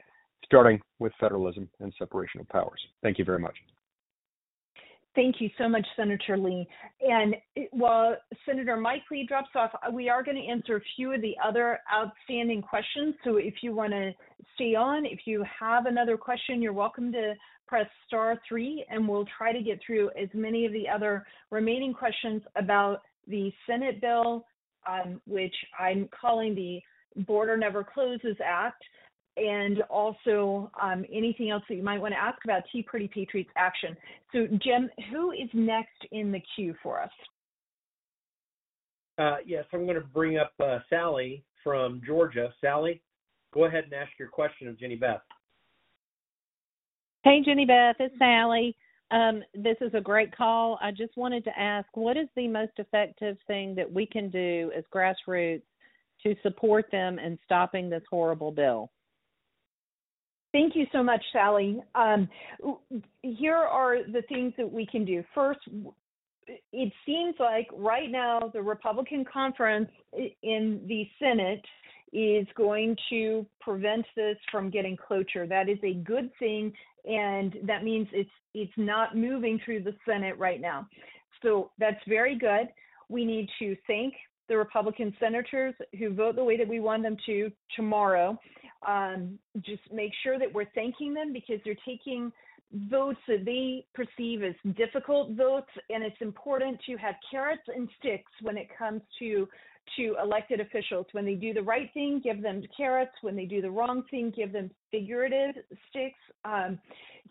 starting with federalism and separation of powers. Thank you very much. Thank you so much, Senator Lee. And while Senator Mike Lee drops off, we are going to answer a few of the other outstanding questions. So if you want to stay on, if you have another question, you're welcome to press star three, and we'll try to get through as many of the other remaining questions about the Senate bill, um, which I'm calling the Border Never Closes Act and also um, anything else that you might want to ask about Tea Party Patriots Action. So, Jim, who is next in the queue for us? Uh, yes, I'm going to bring up uh, Sally from Georgia. Sally, go ahead and ask your question of Jenny Beth. Hey, Jenny Beth, it's Sally. Um, this is a great call. I just wanted to ask what is the most effective thing that we can do as grassroots to support them in stopping this horrible bill? Thank you so much, Sally. Um, here are the things that we can do. First, it seems like right now the Republican conference in the Senate is going to prevent this from getting cloture. That is a good thing, and that means it's it's not moving through the Senate right now. So that's very good. We need to thank the Republican senators who vote the way that we want them to tomorrow um, just make sure that we're thanking them because they're taking votes that they perceive as difficult votes, and it's important to have carrots and sticks when it comes to to elected officials. When they do the right thing, give them carrots. When they do the wrong thing, give them figurative sticks. Um,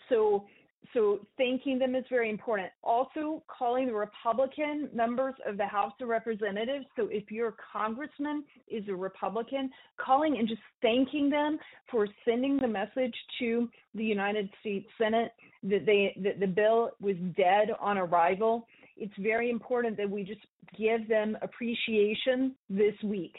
so so thanking them is very important. Also, calling the Republican members of the House of Representatives. So if your congressman is a Republican, calling and just thanking them for sending the message to the United States Senate that they that the bill was dead on arrival. It's very important that we just give them appreciation this week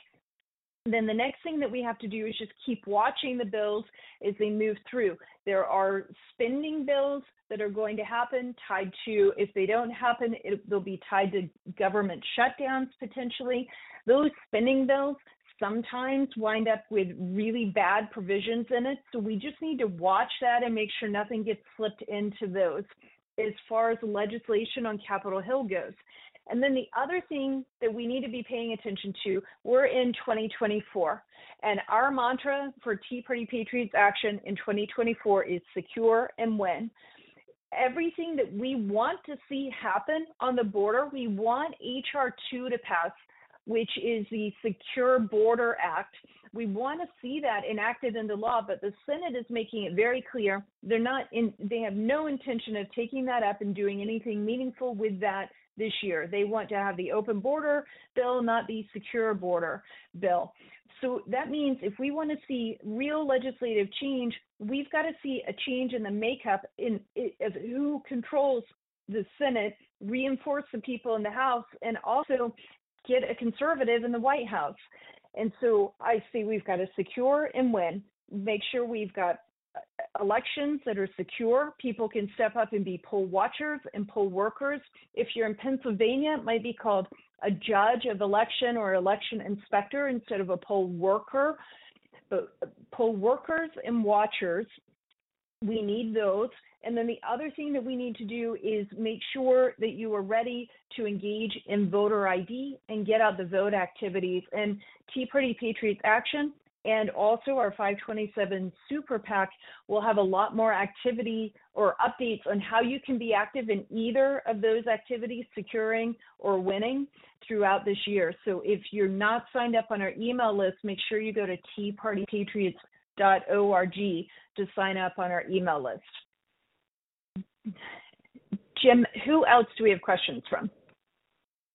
then the next thing that we have to do is just keep watching the bills as they move through. There are spending bills that are going to happen tied to, if they don't happen, it, they'll be tied to government shutdowns potentially. Those spending bills sometimes wind up with really bad provisions in it. So we just need to watch that and make sure nothing gets slipped into those as far as legislation on Capitol Hill goes. And then the other thing that we need to be paying attention to, we're in 2024, and our mantra for Tea Party Patriots Action in 2024 is secure and win. Everything that we want to see happen on the border, we want HR 2 to pass, which is the Secure Border Act. We want to see that enacted into law, but the Senate is making it very clear they're not in, they have no intention of taking that up and doing anything meaningful with that this year. They want to have the open border bill, not the secure border bill. So that means if we want to see real legislative change, we've got to see a change in the makeup in, in of who controls the Senate, reinforce the people in the House, and also get a conservative in the White House. And so I see we've got to secure and win, make sure we've got elections that are secure. People can step up and be poll watchers and poll workers. If you're in Pennsylvania, it might be called a judge of election or election inspector instead of a poll worker. But uh, poll workers and watchers, we need those. And then the other thing that we need to do is make sure that you are ready to engage in voter ID and get out the vote activities. And Tea Party Patriots Action and also our 527 Super PAC will have a lot more activity or updates on how you can be active in either of those activities, securing or winning throughout this year. So if you're not signed up on our email list, make sure you go to teapartypatriots.org to sign up on our email list. Jim, who else do we have questions from?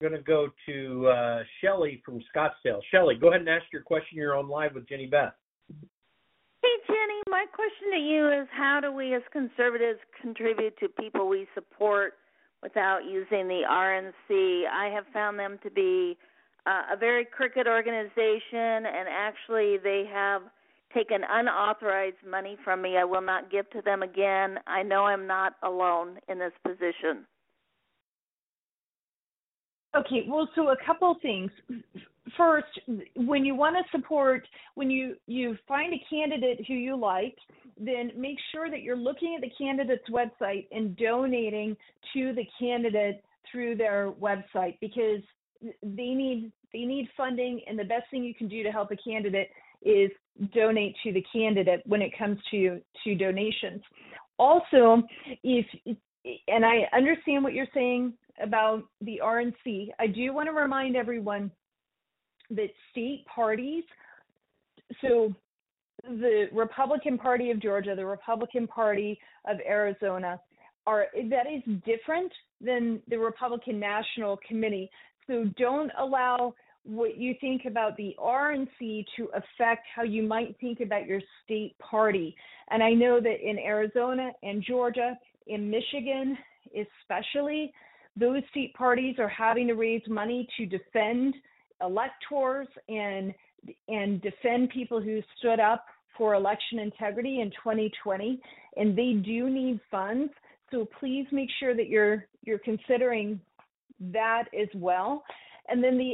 Going to go to uh, Shelly from Scottsdale. Shelly, go ahead and ask your question. You're on live with Jenny Beth. Hey, Jenny, my question to you is how do we as conservatives contribute to people we support without using the RNC? I have found them to be uh, a very crooked organization, and actually, they have taken unauthorized money from me. I will not give to them again. I know I'm not alone in this position. Okay, well, so a couple things. First, when you want to support, when you you find a candidate who you like, then make sure that you're looking at the candidate's website and donating to the candidate through their website because they need they need funding, and the best thing you can do to help a candidate is donate to the candidate when it comes to to donations. Also, if and I understand what you're saying about the RNC, I do want to remind everyone that state parties, so the Republican Party of Georgia, the Republican Party of Arizona, are that is different than the Republican National Committee. So don't allow what you think about the RNC to affect how you might think about your state party. And I know that in Arizona and Georgia, in Michigan especially, those state parties are having to raise money to defend electors and and defend people who stood up for election integrity in 2020 and they do need funds. So please make sure that you're you're considering that as well. And then the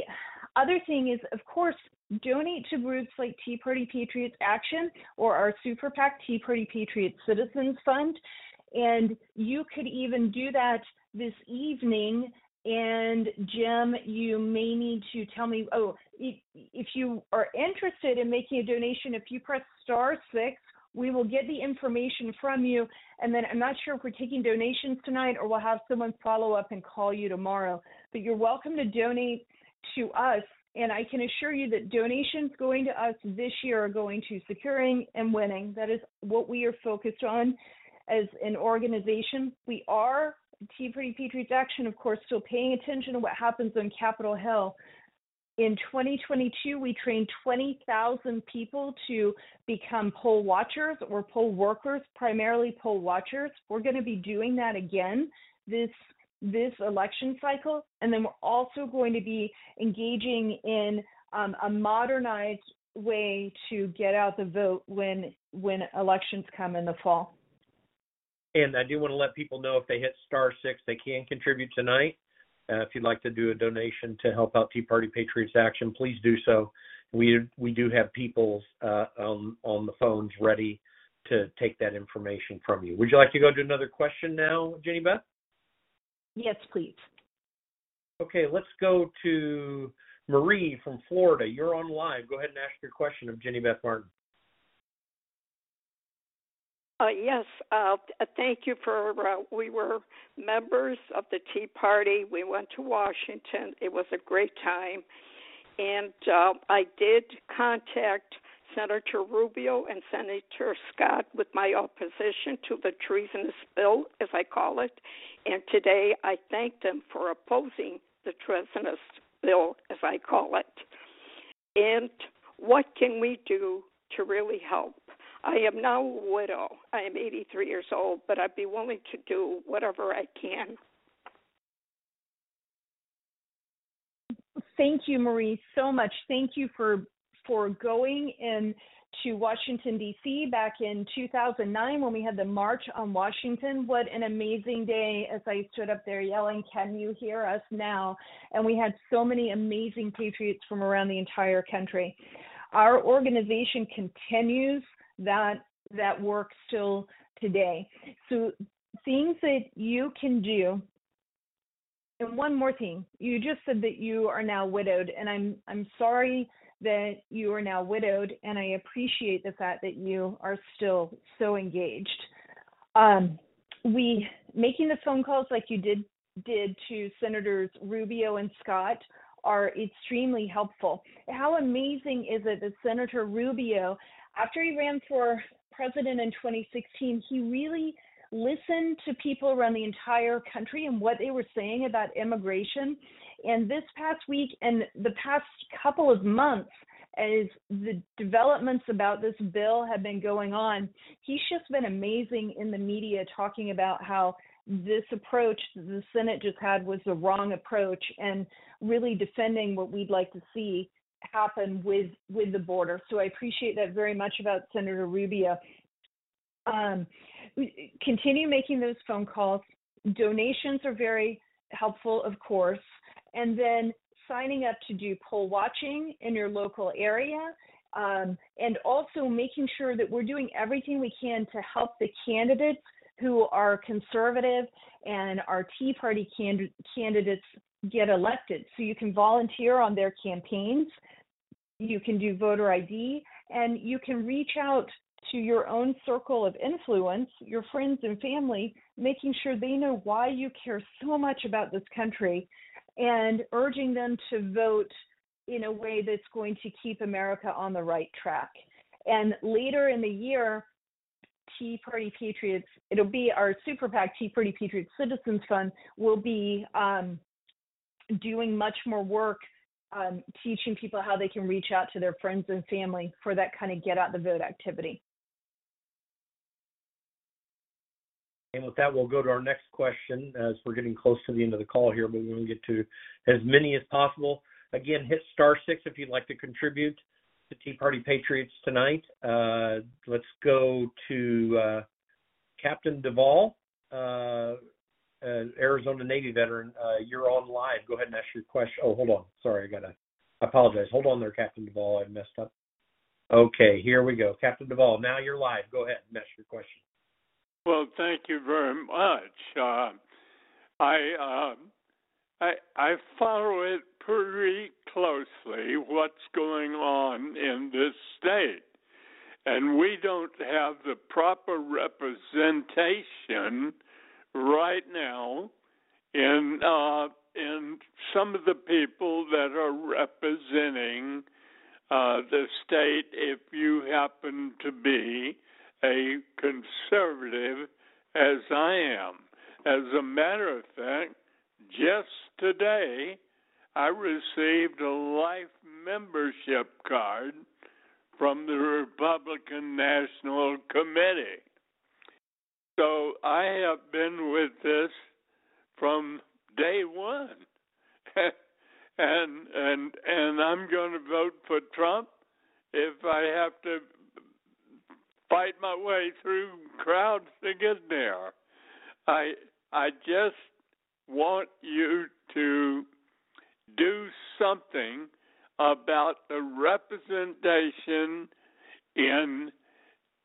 other thing is of course donate to groups like Tea Party Patriots Action or our Super PAC Tea Party Patriots Citizens Fund and you could even do that this evening. And Jim, you may need to tell me. Oh, if, you are interested in making a donation, if you press star six, we will get the information from you. And then I'm not sure if we're taking donations tonight or we'll have someone follow up and call you tomorrow. But you're welcome to donate to us. And I can assure you that donations going to us this year are going to securing and winning. That is what we are focused on as an organization. We are Tea Party Patriots Action, of course, still paying attention to what happens on Capitol Hill. In 2022, we trained 20,000 people to become poll watchers or poll workers, primarily poll watchers. We're going to be doing that again this this election cycle, and then we're also going to be engaging in um, a modernized way to get out the vote when when elections come in the fall. And I do want to let people know if they hit star six, they can contribute tonight. Uh, if you'd like to do a donation to help out Tea Party Patriots Action, please do so. We we do have people uh, on on the phones ready to take that information from you. Would you like to go to another question now, Jenny Beth? Yes, please. Okay, let's go to Marie from Florida. You're on live. Go ahead and ask your question of Jenny Beth Martin. Uh, yes, uh, thank you for. Uh, we were members of the Tea Party. We went to Washington. It was a great time, and uh, I did contact Senator Rubio and Senator Scott with my opposition to the treasonous bill, as I call it. And today I thank them for opposing the treasonous bill, as I call it. And what can we do to really help? I am now a widow. I am 83 years old, but I'd be willing to do whatever I can. Thank you, Marie, so much. Thank you for for going in to Washington D.C. back in 2009 when we had the March on Washington. What an amazing day! As I stood up there yelling, "Can you hear us now?" And we had so many amazing patriots from around the entire country. Our organization continues that that work still today. So things that you can do and one more thing you just said that you are now widowed and i'm i'm sorry that you are now widowed and i appreciate the fact that you are still so engaged um, we making the phone calls like you did did to senators rubio and scott are extremely helpful how amazing is it that senator rubio after he ran for president in 2016, he really listened to people around the entire country and what they were saying about immigration. And this past week and the past couple of months, as the developments about this bill have been going on, he's just been amazing in the media talking about how this approach that the Senate just had was the wrong approach and really defending what we'd like to see happen with with the border. So I appreciate that very much about Senator Rubio. Um, continue making those phone calls. Donations are very helpful, of course, and then signing up to do poll watching in your local area. Um, and also making sure that we're doing everything we can to help the candidates who are conservative and our Tea Party can- candidates get elected. So you can volunteer on their campaigns you can do voter ID, and you can reach out to your own circle of influence, your friends and family, making sure they know why you care so much about this country and urging them to vote in a way that's going to keep America on the right track. And later in the year, Tea Party Patriots, it'll be our super PAC Tea Party Patriots Citizens Fund, will be um, doing much more work um, teaching people how they can reach out to their friends and family for that kind of get out the vote activity. And with that, we'll go to our next question as we're getting close to the end of the call here, but we want to get to as many as possible. Again, hit star six if you'd like to contribute to Tea Party Patriots tonight. Uh, let's go to uh, Captain Duvall. Uh, Arizona Navy veteran. Uh, you're on live. Go ahead and ask your question. Oh, hold on. Sorry, I gotta. I apologize. Hold on there, Captain Duvall. I messed up. Okay, here we go, Captain Duvall. Now you're live. Go ahead and ask your question. Well, thank you very much. Uh, I uh, I I follow it pretty closely. What's going on in this state? And we don't have the proper representation right now in uh, in some of the people that are representing uh, the state if you happen to be a conservative as I am. As a matter of fact, just today I received a life membership card from the Republican National Committee. So I have been with this from day one. and and and I'm going to vote for Trump if I have to fight my way through crowds to get there. I I just want you to do something about the representation in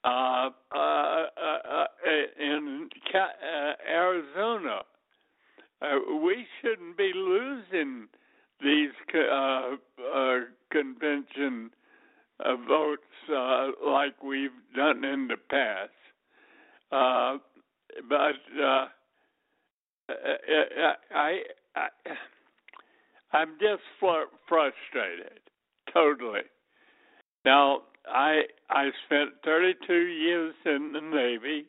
uh, uh, uh, uh, in Arizona. uh, we shouldn't be losing these convention votes like we've done in the past. But uh, I, I, I'm just fr- frustrated, totally. Now, I I spent 32 years in the Navy.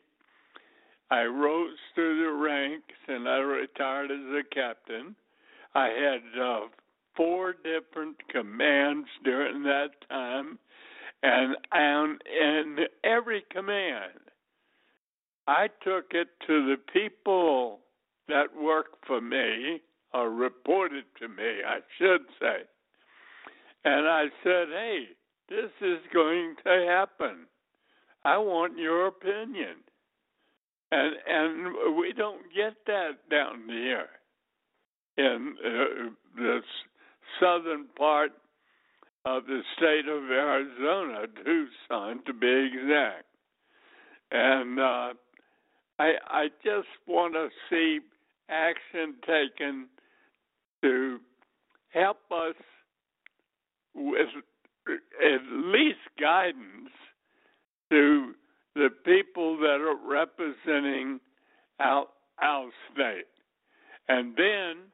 I rose through the ranks and I retired as a captain. I had uh, four different commands during that time, and and in every command, I took it to the people that worked for me or reported to me, I should say, and I said, "Hey, this is going to happen. I want your opinion." And and we don't get that down here in uh, this southern part of the state of Arizona, Tucson to be exact. And uh, I I just want to see action taken to help us with at least guidance to the people that are representing our, our state. And then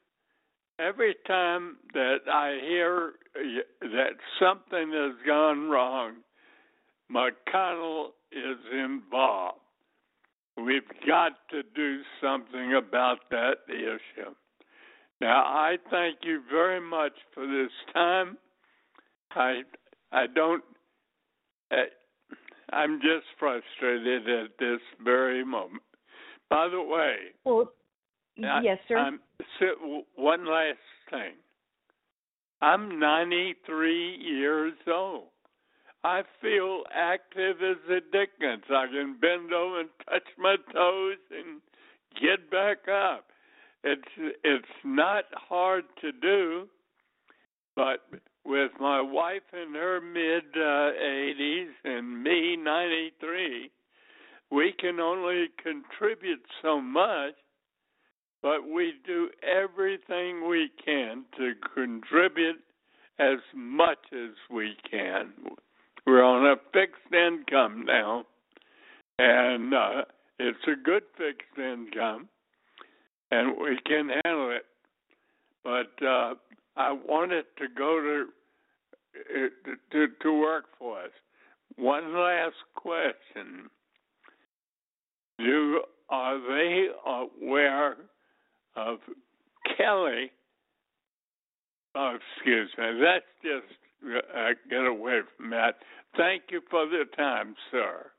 every time that I hear that something has gone wrong, McConnell is involved. We've got to do something about that issue. Now, I thank you very much for this time. I I don't. Uh, I'm just frustrated at this very moment. By the way, well, yes, sir. I'm, one last thing. I'm 93 years old. I feel active as a Dickens. I can bend over and touch my toes and get back up. It's it's not hard to do, but with my wife in her mid uh, 80s and me 93, we can only contribute so much but we do everything we can to contribute as much as we can. We're on a fixed income now, and uh, it's a good fixed income, and we can handle it. But uh, I wanted to go to, uh, to to work for us. One last question: Do are they aware of Kelly. Oh, excuse me. That's just uh, get away from that. Thank you for the time, sir.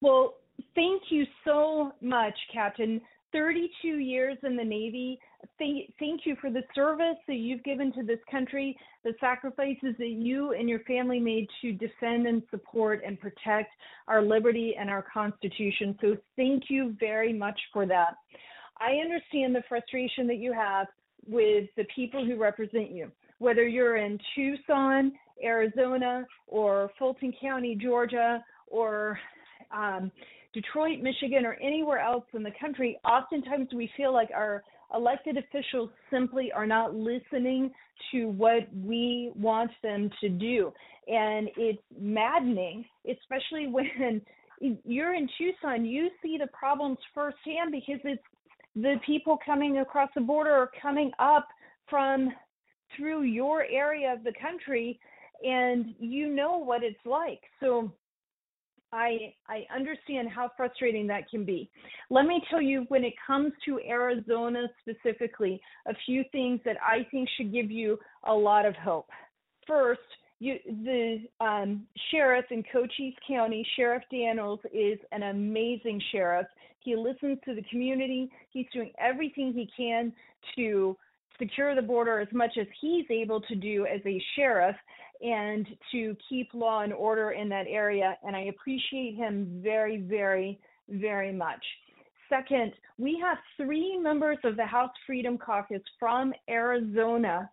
Well, thank you so much, Captain. 32 years in the Navy. Thank, thank you for the service that you've given to this country, the sacrifices that you and your family made to defend and support and protect our liberty and our Constitution. So, thank you very much for that. I understand the frustration that you have with the people who represent you, whether you're in Tucson, Arizona, or Fulton County, Georgia, or um, Detroit, Michigan, or anywhere else in the country. Oftentimes, we feel like our elected officials simply are not listening to what we want them to do. And it's maddening, especially when you're in Tucson, you see the problems firsthand because it's the people coming across the border are coming up from through your area of the country and you know what it's like so i i understand how frustrating that can be let me tell you when it comes to arizona specifically a few things that i think should give you a lot of hope first you, the um, sheriff in Cochise County, Sheriff Dannels, is an amazing sheriff. He listens to the community. He's doing everything he can to secure the border as much as he's able to do as a sheriff and to keep law and order in that area. And I appreciate him very, very, very much. Second, we have three members of the House Freedom Caucus from Arizona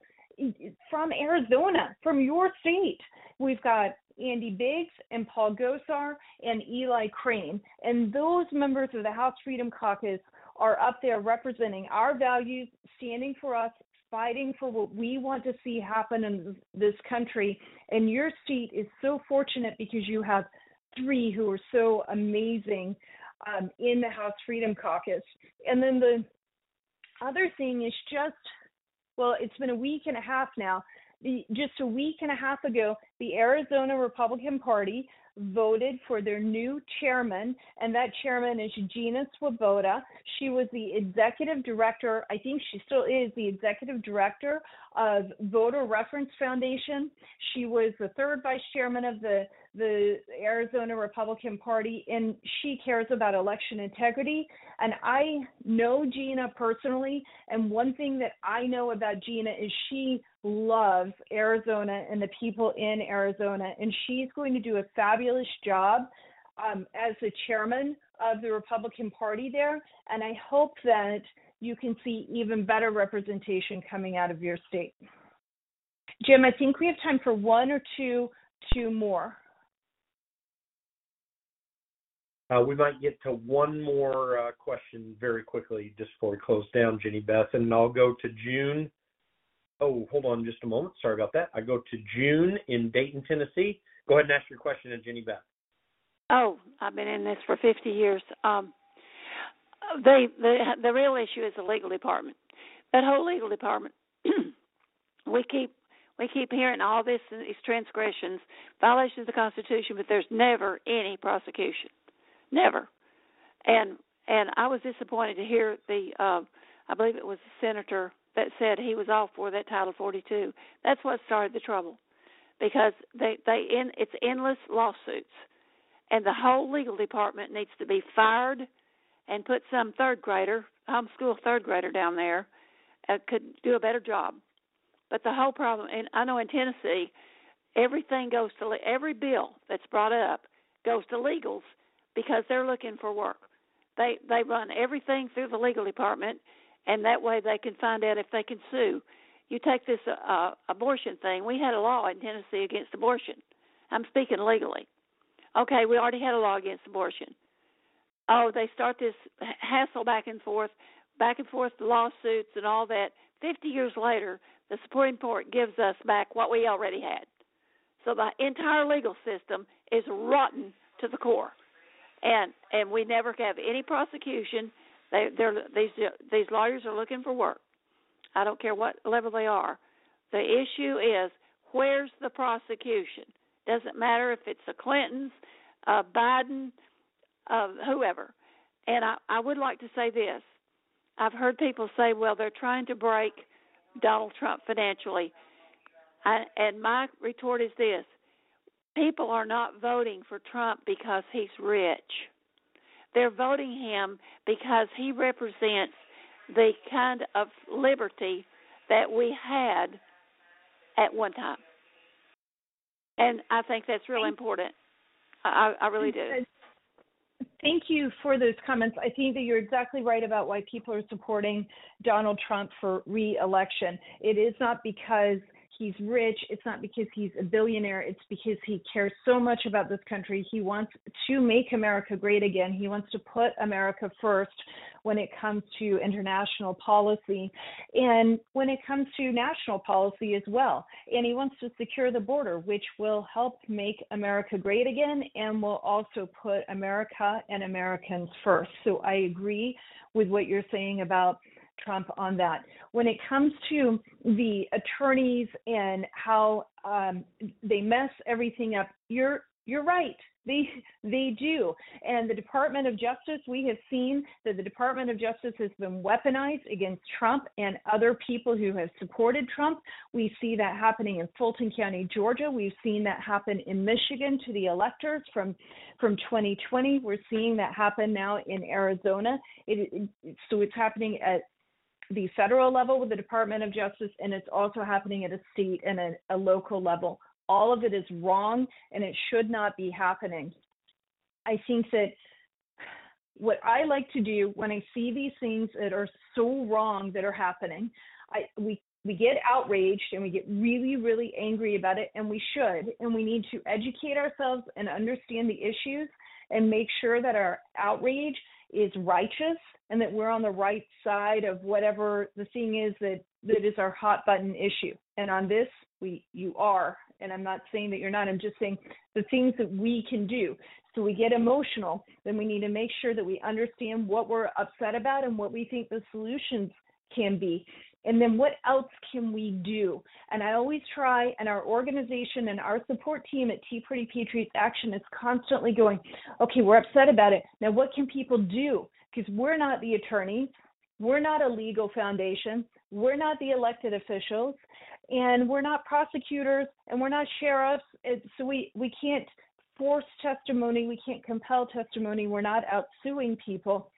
from Arizona, from your state. We've got Andy Biggs and Paul Gosar and Eli Crane. And those members of the House Freedom Caucus are up there representing our values, standing for us, fighting for what we want to see happen in this country. And your seat is so fortunate because you have three who are so amazing um, in the House Freedom Caucus. And then the other thing is just, well, it's been a week and a half now. The, just a week and a half ago, the Arizona Republican Party voted for their new chairman, and that chairman is Gina Swoboda. She was the executive director, I think she still is the executive director of Voter Reference Foundation. She was the third vice chairman of the the Arizona Republican Party, and she cares about election integrity. And I know Gina personally, and one thing that I know about Gina is she loves Arizona and the people in Arizona, and she's going to do a fabulous job um, as the chairman of the Republican Party there. And I hope that you can see even better representation coming out of your state. Jim, I think we have time for one or two, two more. We might get to one more uh, question very quickly just before we close down, Jenny Beth, and I'll go to June. Oh, hold on just a moment. Sorry about that. I go to June in Dayton, Tennessee. Go ahead and ask your question to Jenny Beth. Oh, I've been in this for 50 years. Um, they, the the real issue is the legal department. That whole legal department. we keep we keep hearing all this these transgressions, violations of the Constitution, but there's never any prosecution never. And and I was disappointed to hear the uh, I believe it was the senator that said he was all for that Title 42. That's what started the trouble, because they they in it's endless lawsuits, and the whole legal department needs to be fired, and put some third grader, homeschool third grader down there, uh, could do a better job. But the whole problem, and I know in Tennessee, everything goes to every bill that's brought up goes to legals because they're looking for work. They they run everything through the legal department, and that way they can find out if they can sue. You take this uh, abortion thing. We had a law in Tennessee against abortion. I'm speaking legally. Okay, we already had a law against abortion. Oh, they start this hassle back and forth, back and forth lawsuits and all that. Fifty years later, the Supreme Court gives us back what we already had. So the entire legal system is rotten to the core and and we never have any prosecution. They they're these these lawyers are looking for work. I don't care what level they are. The issue is where's the prosecution? Doesn't matter if it's the Clintons, uh, Biden, uh, whoever. And I, I would like to say this. I've heard people say, well, they're trying to break Donald Trump financially. I, and my retort is this people are not voting for Trump because he's rich. They're voting him because he represents the kind of liberty that we had at one time. And I think that's really important. I, I really do. Thank you for those comments. I think that you're exactly right about why people are supporting Donald Trump for re-election. It is not because he's rich. It's not because he's a billionaire. It's because he cares so much about this country. He wants to make America great again. He wants to put America first when it comes to international policy and when it comes to national policy as well. And he wants to secure the border, which will help make America great again and will also put America and Americans first. So I agree with what you're saying about Trump on that. When it comes to the attorneys and how um, they mess everything up, you're you're right. They they do. And the Department of Justice, we have seen that the Department of Justice has been weaponized against Trump and other people who have supported Trump. We see that happening in Fulton County, Georgia. We've seen that happen in Michigan to the electors from from 2020. We're seeing that happen now in Arizona. It, it, so it's happening at the federal level with the Department of Justice, and it's also happening at a state and a, a local level. All of it is wrong, and it should not be happening. I think that what I like to do when I see these things that are so wrong that are happening, I we we get outraged and we get really really angry about it and we should and we need to educate ourselves and understand the issues and make sure that our outrage is righteous and that we're on the right side of whatever the thing is that that is our hot button issue. And on this, we you are. And I'm not saying that you're not. I'm just saying the things that we can do. So we get emotional, then we need to make sure that we understand what we're upset about and what we think the solutions can be. And then what else can we do? And I always try, and our organization and our support team at Tea Party Patriots Action is constantly going, okay, we're upset about it. Now, what can people do? Because we're not the attorneys, we're not a legal foundation, we're not the elected officials, and we're not prosecutors, and we're not sheriffs. so we, we can't force testimony, we can't compel testimony, we're not out suing people.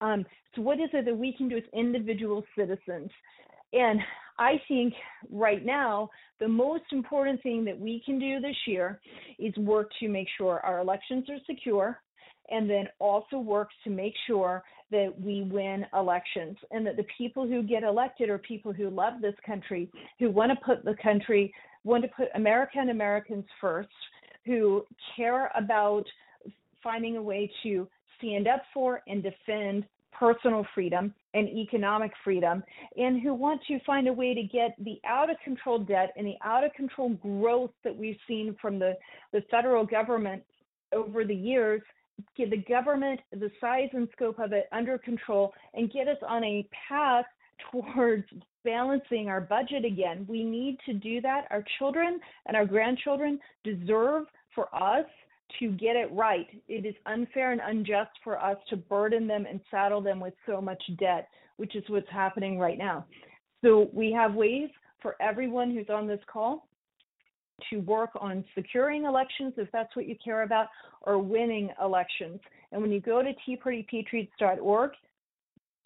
Um, so, what is it that we can do as individual citizens? And I think right now, the most important thing that we can do this year is work to make sure our elections are secure and then also work to make sure that we win elections and that the people who get elected are people who love this country, who want to put the country, want to put America and Americans first, who care about finding a way to stand up for and defend personal freedom and economic freedom, and who want to find a way to get the out of control debt and the out of control growth that we've seen from the, the federal government over the years, get the government, the size and scope of it under control, and get us on a path towards balancing our budget again. We need to do that. Our children and our grandchildren deserve for us to get it right. It is unfair and unjust for us to burden them and saddle them with so much debt, which is what's happening right now. So we have ways for everyone who's on this call to work on securing elections if that's what you care about or winning elections. And when you go to teapartypatriots.org,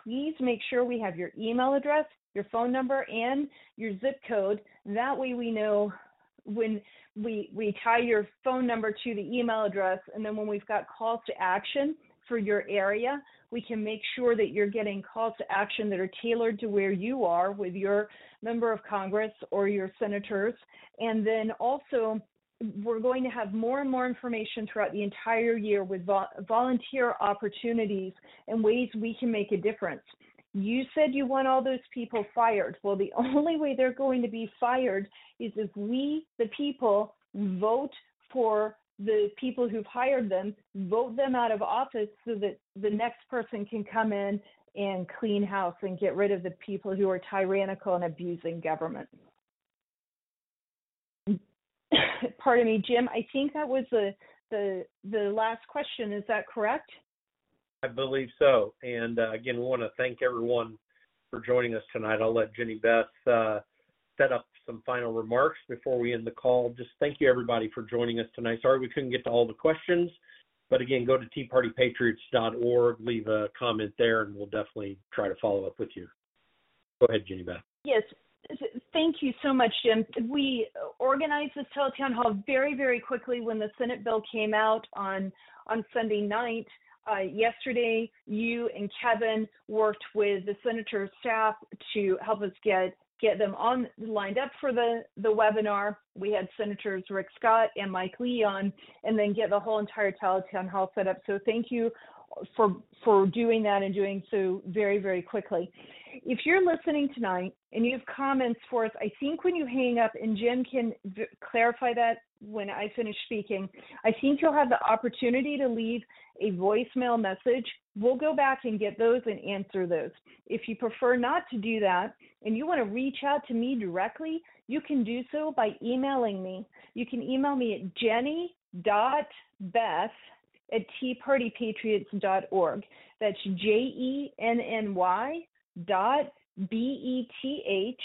please make sure we have your email address, your phone number, and your zip code. That way we know when we we tie your phone number to the email address and then when we've got calls to action for your area we can make sure that you're getting calls to action that are tailored to where you are with your member of congress or your senators. And then also we're going to have more and more information throughout the entire year with vo- volunteer opportunities and ways we can make a difference you said you want all those people fired. Well, the only way they're going to be fired is if we, the people, vote for the people who've hired them, vote them out of office so that the next person can come in and clean house and get rid of the people who are tyrannical and abusing government. Pardon me, Jim. I think that was the the the last question. Is that correct? I believe so. And uh, again, we want to thank everyone for joining us tonight. I'll let Jenny Beth uh, set up some final remarks before we end the call. Just thank you, everybody, for joining us tonight. Sorry we couldn't get to all the questions, but again, go to teapartypatriots.org, leave a comment there, and we'll definitely try to follow up with you. Go ahead, Jenny Beth. Yes. Thank you so much, Jim. We organized this teletown hall very, very quickly when the Senate bill came out on on Sunday night. Uh, yesterday, you and Kevin worked with the senator's staff to help us get get them on lined up for the the webinar. We had Senators Rick Scott and Mike Lee on, and then get the whole entire teletown hall set up. So thank you for for doing that and doing so very very quickly. If you're listening tonight and you have comments for us, I think when you hang up, and Jim can v- clarify that when I finish speaking, I think you'll have the opportunity to leave a voicemail message. We'll go back and get those and answer those. If you prefer not to do that and you want to reach out to me directly, you can do so by emailing me. You can email me at jenny.beth at teapartypatriots.org. That's J E N N Y dot B E T H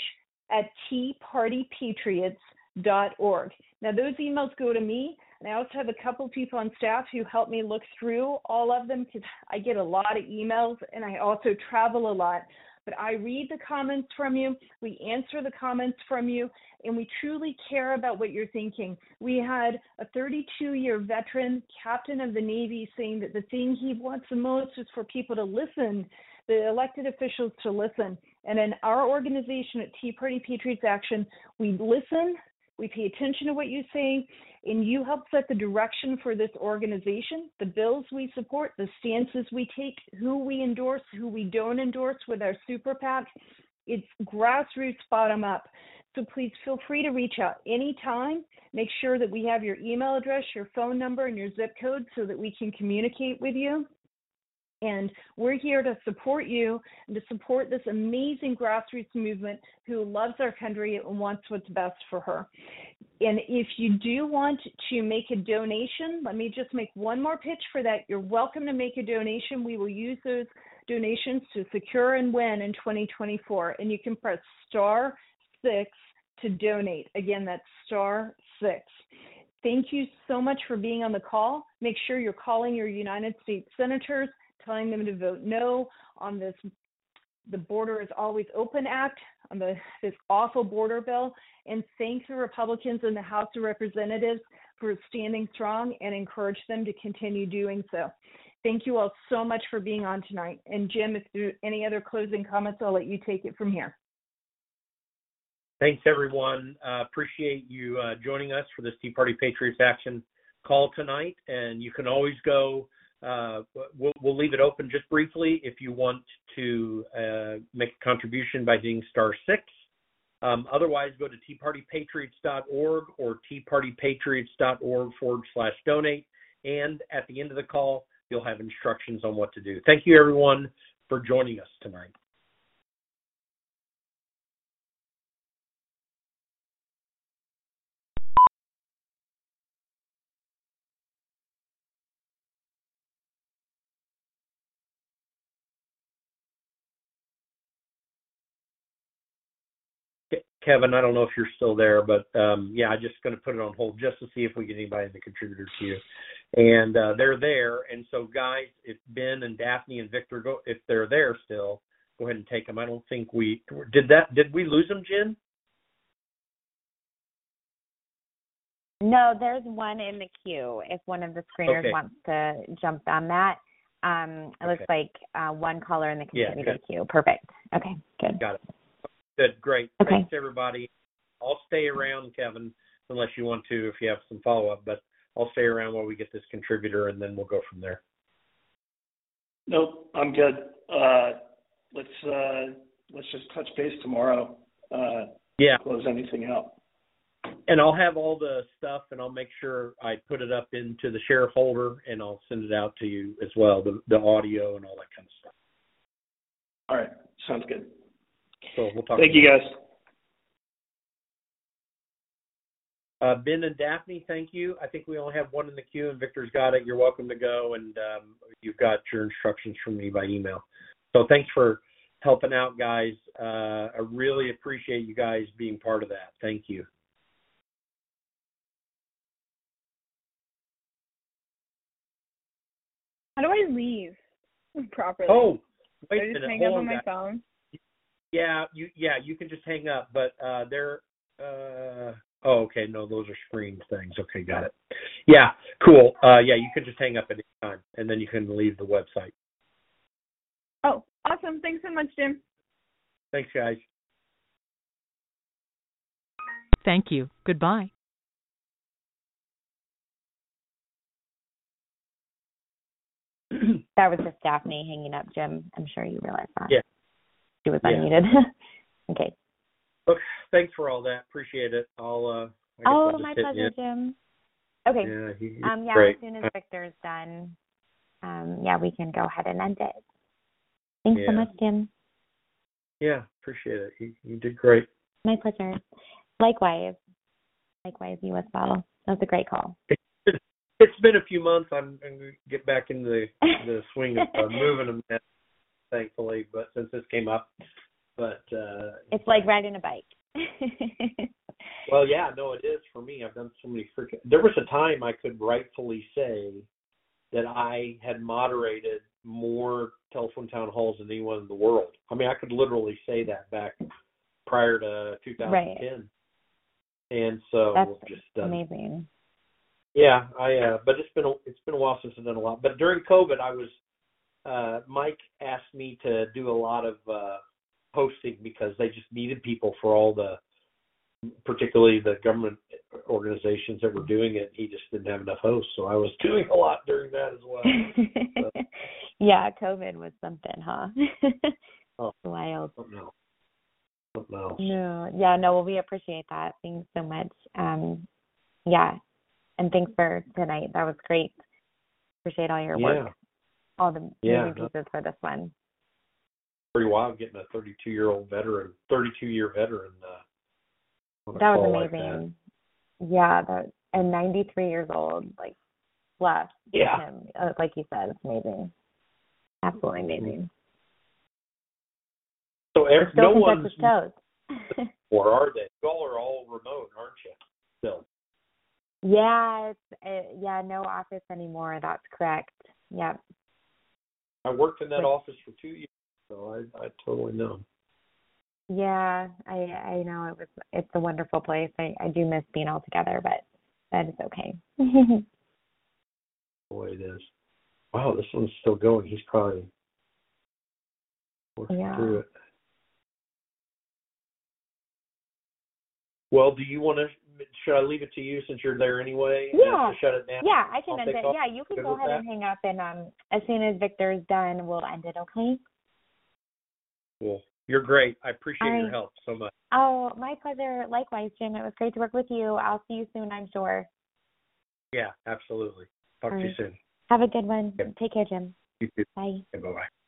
at teapartypatriots.org. Now, those emails go to me, and I also have a couple people on staff who help me look through all of them because I get a lot of emails and I also travel a lot. But I read the comments from you, we answer the comments from you, and we truly care about what you're thinking. We had a 32 year veteran captain of the Navy saying that the thing he wants the most is for people to listen the elected officials to listen. And in our organization at Tea Party Patriots Action, we listen, We pay attention to what you say, and you help set the direction for this organization, the bills we support, the stances we take, who we endorse, who we don't endorse with our super PAC. It's grassroots bottom up. So please feel free to reach out anytime. Make sure that we have your email address, your phone number, and your zip code so that we can communicate with you. And we're here to support you and to support this amazing grassroots movement who loves our country and wants what's best for her. And if you do want to make a donation, let me just make one more pitch for that. You're welcome to make a donation. We will use those donations to secure and win in 2024. And you can press star six to donate. Again, that's star six. Thank you so much for being on the call. Make sure you're calling your United States senators telling them to vote no on this the border is always open act on the this awful border bill and thank the republicans in the house of representatives for standing strong and encourage them to continue doing so. Thank you all so much for being on tonight. And jim if there are any other closing comments i'll let you take it from here. Thanks everyone. Uh, appreciate you uh, joining us for this tea party patriots action call tonight. And you can always go we'll, we'll, leave it open just briefly if you want to uh, make a contribution by hitting star six. Um, otherwise, go to teapartypatriots.org or teapartypatriots.org forward slash donate. And at the end of the call, you'll have instructions on what to do. Thank you, everyone, for joining us tonight. Kevin, I don't know if you're still there, but um, yeah, I'm just going to put it on hold just to see if we get anybody in the contributor queue. And uh, they're there. And so, guys, if Ben and Daphne and Victor go, if they're there still, go ahead and take them. I don't think we did that. Did we lose them, Jen? No, there's one in the queue. If one of the screeners okay. wants to jump on that, um, it okay. looks like uh, one caller in the contributor yeah, queue. Perfect. Okay, good. Got it. Good, great. Okay. Thanks, everybody. I'll stay around, Kevin, unless you want to, if you have some follow up, but I'll stay around while we get this contributor and then we'll go from there. Nope, I'm good. Uh, let's uh, let's just touch base tomorrow. Uh, yeah. Close anything out. And I'll have all the stuff, and I'll make sure I put it up into the share folder, and I'll send it out to you as well, the the audio and all that kind of stuff. All right, sounds good. So we'll talk. Thank you, guys. Uh, ben and Daphne, thank you. I think we only have one in the queue, and Victor's got it. You're welcome to go, and um, you've got your instructions from me by email. So thanks for helping out, guys. Uh, I really appreciate you guys being part of that. Thank you. How do I leave properly? Oh, wait do I a just minute. hang Hold up on, on my guys. phone? Yeah, you yeah you can just hang up, but uh, they're uh, oh okay no those are screen things. Okay, got it. Yeah, cool. Uh, yeah, you can just hang up at any time, and then you can leave the website. Oh, awesome. Thanks so much, Jim. Thanks, guys. Thank you. Goodbye. that was just Daphne hanging up, Jim. I'm sure you realize that. Yeah. She was Yeah. unmuted. okay. Look, thanks for all that. Appreciate it. I'll. Uh, I Oh, I'll my pleasure. Jim. Okay. Yeah, he, um, yeah, great. as soon as Victor's done, um, yeah, we can go ahead and end it. Thanks so much, Jim. Yeah, appreciate it. You, he did great. My pleasure. Likewise. Likewise, you as well. That was a great call. It's been a few months. I'm, I'm going to get back into the the swing of uh, moving them, now, thankfully. But since this came up, but uh It's like riding a bike. Well, yeah, no, it is for me. I've done so many freaking. There was a time I could rightfully say that I had moderated more telephone town halls than anyone in the world. I mean, I could literally say that back prior to 2010. Right. And so That's just uh, amazing. yeah, I uh but it's been a, it's been a while since I've done a lot. But during COVID, I was uh Mike asked me to do a lot of uh hosting because they just needed people for all the particularly the government organizations that were doing it. He just didn't have enough hosts, so I was doing a lot during that as well. so, yeah, COVID was something, huh? oh, Wild. something else. No, yeah, no, well, we appreciate that. Thanks so much. Um, yeah, and thanks for tonight. That was great. Appreciate all your work, Yeah. All the Yeah, moving pieces for this one. Pretty wild getting a 32 year old veteran, 32 year veteran. Uh, That was call like that. amazing. Yeah, that and 93 years old, like with Yeah. him. Uh, like you said, it's amazing. Absolutely amazing. So Still no one's toes. or are they? Y'all are all remote, aren't you? Still. Yeah, it's uh, yeah, no office anymore. That's correct. Yep. I worked in that office for two years, so I I totally know. Yeah, I I know it was it's a wonderful place. I I do miss being all together, but that is okay. Boy, it is. Wow, this one's still going. He's probably working Yeah. through it. Well, do you want to? Should I leave it to you since you're there anyway? Yeah. Shut it down. yeah, I can I'll end it. off. Yeah, you can Good go ahead that? and hang up and um as soon as Victor's done, we'll end it, okay? Cool. You're great. I appreciate All your help so much. Oh, my pleasure. Likewise, Jim. It was great to work with you. I'll see you soon, I'm sure. Yeah, absolutely. Talk All to you soon. Have a good one. Take care, Jim. You too. Bye. Bye bye.